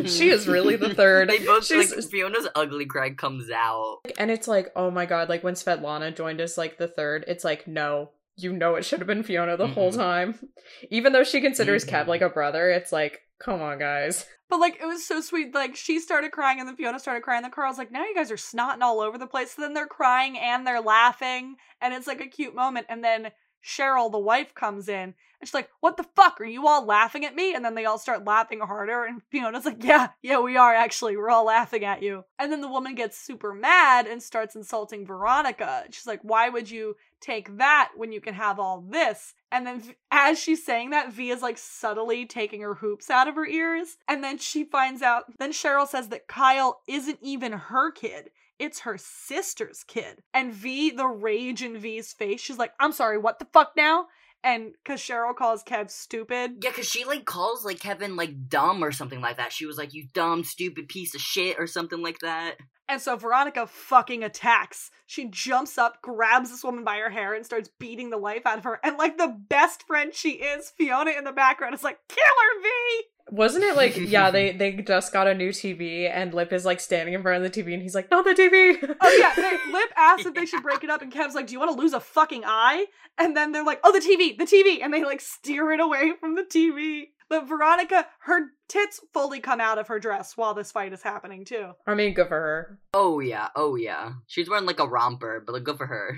Speaker 2: she is really the third.
Speaker 3: They both
Speaker 2: She's-
Speaker 3: like Fiona's ugly cry comes out.
Speaker 2: and it's like, oh my god, like when Svetlana joined us like the third, it's like, no, you know it should have been Fiona the whole
Speaker 3: Mhm.
Speaker 2: time. Even though she considers Kev
Speaker 3: Mhm.
Speaker 2: like a brother, it's like, come on, guys.
Speaker 1: But like it was so sweet. Like she started crying and then Fiona started crying. And then Carl's like, now you guys are snotting all over the place. So then they're crying and they're laughing. And it's like a cute moment. And then Cheryl, the wife, comes in and she's like, What the fuck? Are you all laughing at me? And then they all start laughing harder. And Fiona's like, Yeah, yeah, we are actually. We're all laughing at you. And then the woman gets super mad and starts insulting Veronica. She's like, Why would you take that when you can have all this? And then as she's saying that, V is like subtly taking her hoops out of her ears. And then she finds out, then Cheryl says that Kyle isn't even her kid. It's her sister's kid. And V, the rage in V's face, she's like, I'm sorry, what the fuck now? And because Cheryl calls Kev stupid.
Speaker 3: Yeah, because she like calls like Kevin like dumb or something like that. She was like, "You dumb, stupid piece of shit" or something like that.
Speaker 1: And so Veronica fucking attacks. She jumps up, grabs this woman by her hair, and starts beating the life out of her. And like the best friend she is, Fiona in the background is like, kill her, V!
Speaker 2: Wasn't it like, yeah, they they just got a new TV and Lip is like standing in front of the TV and he's like, not the TV.
Speaker 1: Oh yeah, they, Lip asks if they should break it up, and Kev's like, "Do you want to lose a fucking eye?" And then they're like, "Oh, the TV, the TV," and they like steer it away from the TV. But Veronica, her tits fully come out of her dress while this fight is happening too.
Speaker 2: I mean, good for her.
Speaker 3: Oh yeah, oh yeah. She's wearing like a romper, but like, good for her.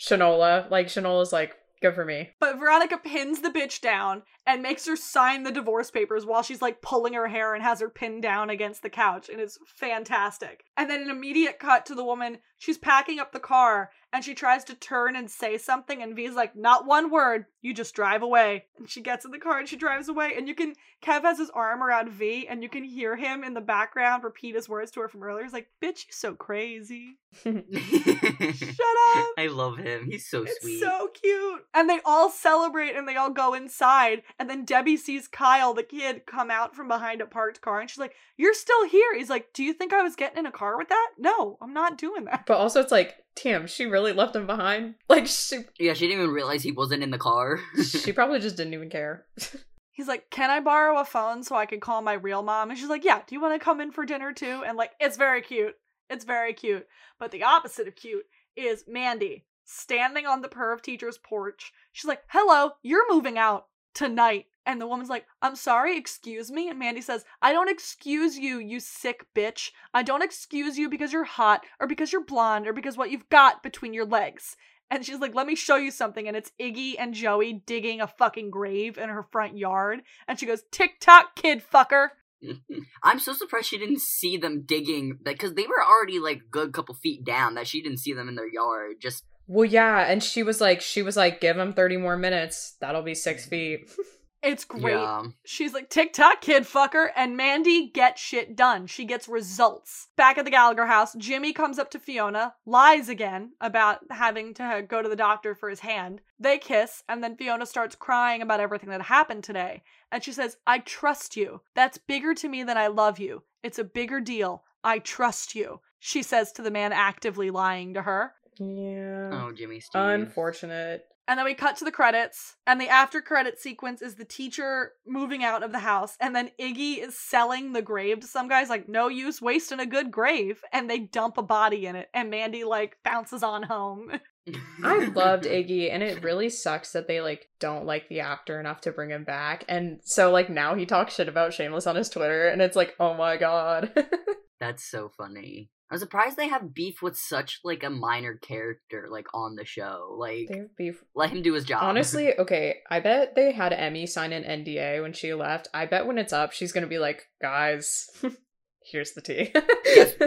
Speaker 2: Shanola, like Shanola's like, good for me.
Speaker 1: But Veronica pins the bitch down and makes her sign the divorce papers while she's like pulling her hair and has her pinned down against the couch. And it's fantastic. And then an immediate cut to the woman. She's packing up the car and she tries to turn and say something. And V's like, not one word. You just drive away. And she gets in the car and she drives away. And you can, Kev has his arm around V and you can hear him in the background repeat his words to her from earlier. He's like, bitch, you so crazy.
Speaker 3: Shut
Speaker 1: up.
Speaker 3: I love him. He's so
Speaker 1: It's
Speaker 3: sweet.
Speaker 1: so cute. And they all celebrate and they all go inside. And then Debbie sees Kyle, the kid, come out from behind a parked car. And she's like, You're still here. He's like, Do you think I was getting in a car with that? No, I'm not doing that.
Speaker 2: But also, it's like, damn, she really left him behind. Like, she,
Speaker 3: Yeah, she didn't even realize he wasn't in the car.
Speaker 2: she probably just didn't even care.
Speaker 1: He's like, Can I borrow a phone so I can call my real mom? And she's like, Yeah, do you want to come in for dinner too? And like, it's very cute. It's very cute. But the opposite of cute is Mandy standing on the perv teacher's porch. She's like, Hello, you're moving out tonight. And the woman's like, I'm sorry, excuse me. And Mandy says, I don't excuse you, you sick bitch. I don't excuse you because you're hot or because you're blonde or because what you've got between your legs. And she's like, let me show you something. And it's Iggy and Joey digging a fucking grave in her front yard. And she goes, Tick tock, kid fucker.
Speaker 3: I'm so surprised she didn't see them digging because they were already like good couple feet down. That she didn't see them in their yard. Just
Speaker 2: Well, yeah, and she was like, she was like, give him thirty more minutes. That'll be six mm. feet.
Speaker 1: It's great.
Speaker 3: Yeah.
Speaker 1: She's like, tick tock, kid fucker. And Mandy gets shit done. She gets results. Back at the Gallagher house, Jimmy comes up to Fiona, lies again about having to go to the doctor for his hand. They kiss, and then Fiona starts crying about everything that happened today. And she says, I trust you. That's bigger to me than I love you. It's a bigger deal. I trust you. She says to the man actively lying to her.
Speaker 2: Yeah.
Speaker 3: Oh, Jimmy Steve.
Speaker 2: Unfortunate.
Speaker 1: And then we cut to the credits, and the after credit sequence is the teacher moving out of the house, and then Iggy is selling the grave to some guys, like, no use wasting a good grave, and they dump a body in it, and Mandy, like, bounces on home.
Speaker 2: I loved Iggy, and it really sucks that they like don't like the actor enough to bring him back. And so like now he talks shit about Shameless on his Twitter, and it's like, oh my god.
Speaker 3: That's so funny. I'm surprised they have beef with such like a minor character like on the show. Like
Speaker 2: they have beef.
Speaker 3: let him do his job.
Speaker 2: Honestly, okay, I bet they had Emmy sign an NDA when she left. I bet when it's up, she's gonna be like, guys, here's the tea.
Speaker 3: Yes.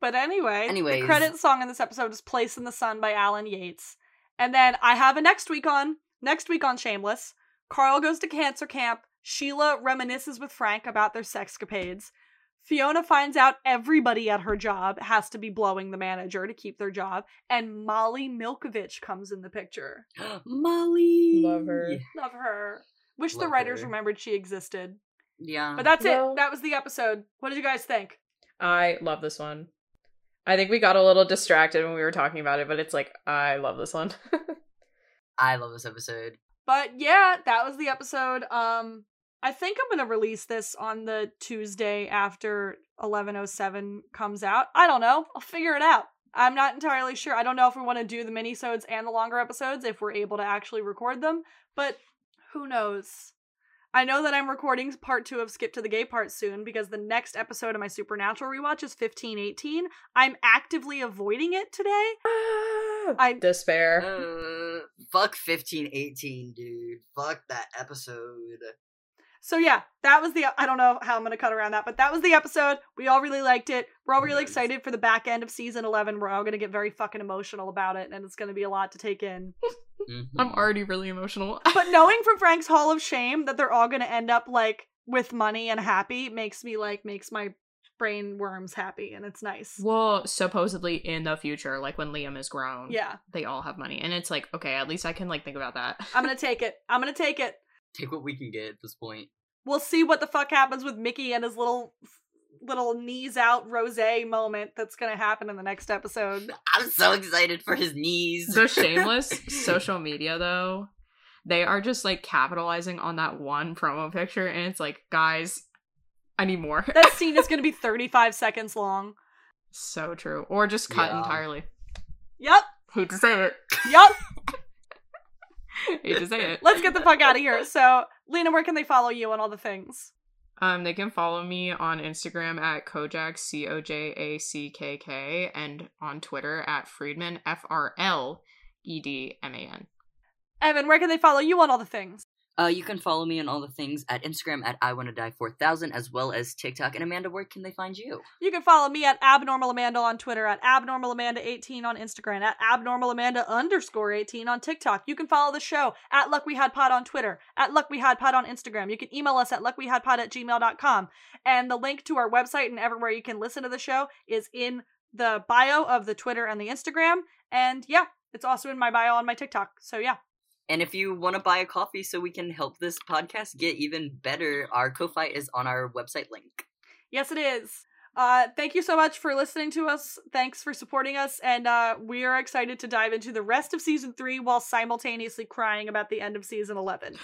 Speaker 1: But anyway,
Speaker 3: Anyways.
Speaker 1: the credit song in this episode is Place in the Sun by Alan Yates. And then I have a next week on, next week on Shameless. Carl goes to cancer camp. Sheila reminisces with Frank about their sexcapades. Fiona finds out everybody at her job has to be blowing the manager to keep their job. And Molly Milkovich comes in the picture.
Speaker 3: Molly.
Speaker 2: Love her.
Speaker 1: Love her. Wish the writers
Speaker 3: her.
Speaker 1: remembered she existed.
Speaker 3: Yeah.
Speaker 1: But that's
Speaker 2: Well-
Speaker 1: it. That was the episode. What did you guys think?
Speaker 2: I love this one. I think we got a little distracted when we were talking about it, but it's like I love this one.
Speaker 3: I love this episode.
Speaker 1: But yeah, that was the episode. Um I think I'm going to release this on the Tuesday after 1107 comes out. I don't know. I'll figure it out. I'm not entirely sure. I don't know if we want to do the minisodes and the longer episodes if we're able to actually record them, but who knows. I know that I'm recording part 2 of Skip to the Gay part soon because the next episode of my Supernatural rewatch is 1518. I'm actively avoiding it today. I
Speaker 2: despair.
Speaker 3: Uh, fuck 1518, dude. Fuck that episode.
Speaker 1: So yeah, that was the I don't know how I'm gonna cut around that, but that was the episode. We all really liked it. We're all really
Speaker 3: Nice.
Speaker 1: excited for the back end of season eleven. We're all gonna get very fucking emotional about it, and it's gonna be a lot to take in.
Speaker 3: Mhm.
Speaker 2: I'm already really emotional.
Speaker 1: but knowing from Frank's Hall of Shame that they're all gonna end up like with money and happy makes me like makes my brain worms happy, and it's nice.
Speaker 2: well, supposedly in the future, like when Liam is grown,
Speaker 1: Yeah,
Speaker 2: they all have money, and it's like okay, at least I can like think about that.
Speaker 1: I'm gonna take it. I'm gonna take it.
Speaker 3: Take what we can get at this point.
Speaker 1: We'll see what the fuck happens with Mickey and his little little knees out rose moment that's gonna happen in the next episode.
Speaker 3: I'm so excited for his knees.
Speaker 2: the shameless social media though they are just like capitalizing on that one promo picture and it's like guys i need more
Speaker 1: that scene is going to be 35 seconds long.
Speaker 2: so true or just cut
Speaker 3: Yeah.
Speaker 2: entirely
Speaker 1: Yep.
Speaker 2: hate to say it
Speaker 1: Yep.
Speaker 2: hate to say it
Speaker 1: Let's get the fuck out of here. So, Lena, where can they follow you on all the things?
Speaker 2: um they can follow me on instagram at kojak c-o-j-a-c-k-k and on twitter at friedman F R L E D M A N.
Speaker 1: Evan, where can they follow you on all the things?
Speaker 3: Uh, you can follow me on all the things at Instagram at I Wanna Die 4000 as well as TikTok. And Amanda, where can they find you?
Speaker 1: You can follow me at Abnormal Amanda on Twitter, at Abnormal Amanda eighteen on Instagram, at Abnormal Amanda underscore 18 on TikTok. You can follow the show at Luck We Had Pod on Twitter, at Luck We Had Pod on Instagram. You can email us at luckwehadpod at gmail.com. And the link to our website and everywhere you can listen to the show is in the bio of the Twitter and the Instagram. And yeah, it's also in my bio on my TikTok. So yeah.
Speaker 3: And if you want to buy a coffee so we can help this podcast get even better, our Ko-Fi is on our website link.
Speaker 1: Yes, it is. Uh, thank you so much for listening to us. Thanks for supporting us, and uh, we are excited to dive into the rest of season three while simultaneously crying about the end of season eleven.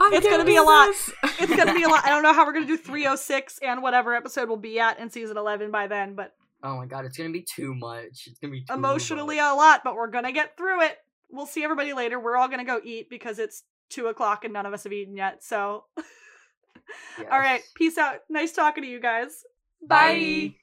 Speaker 1: It's gonna be a lot. It's gonna be a lot. I don't know how we're gonna do three oh six and whatever episode we'll be at in season eleven by then, but
Speaker 3: Oh my god, it's gonna be too much. It's gonna be too
Speaker 1: emotionally
Speaker 3: much.
Speaker 1: a lot. But we're gonna get through it. We'll see everybody later. We're all gonna go eat because it's two o'clock and none of us have eaten yet. So,
Speaker 3: Yes.
Speaker 1: all right, peace out. Nice talking to you guys.
Speaker 3: Bye.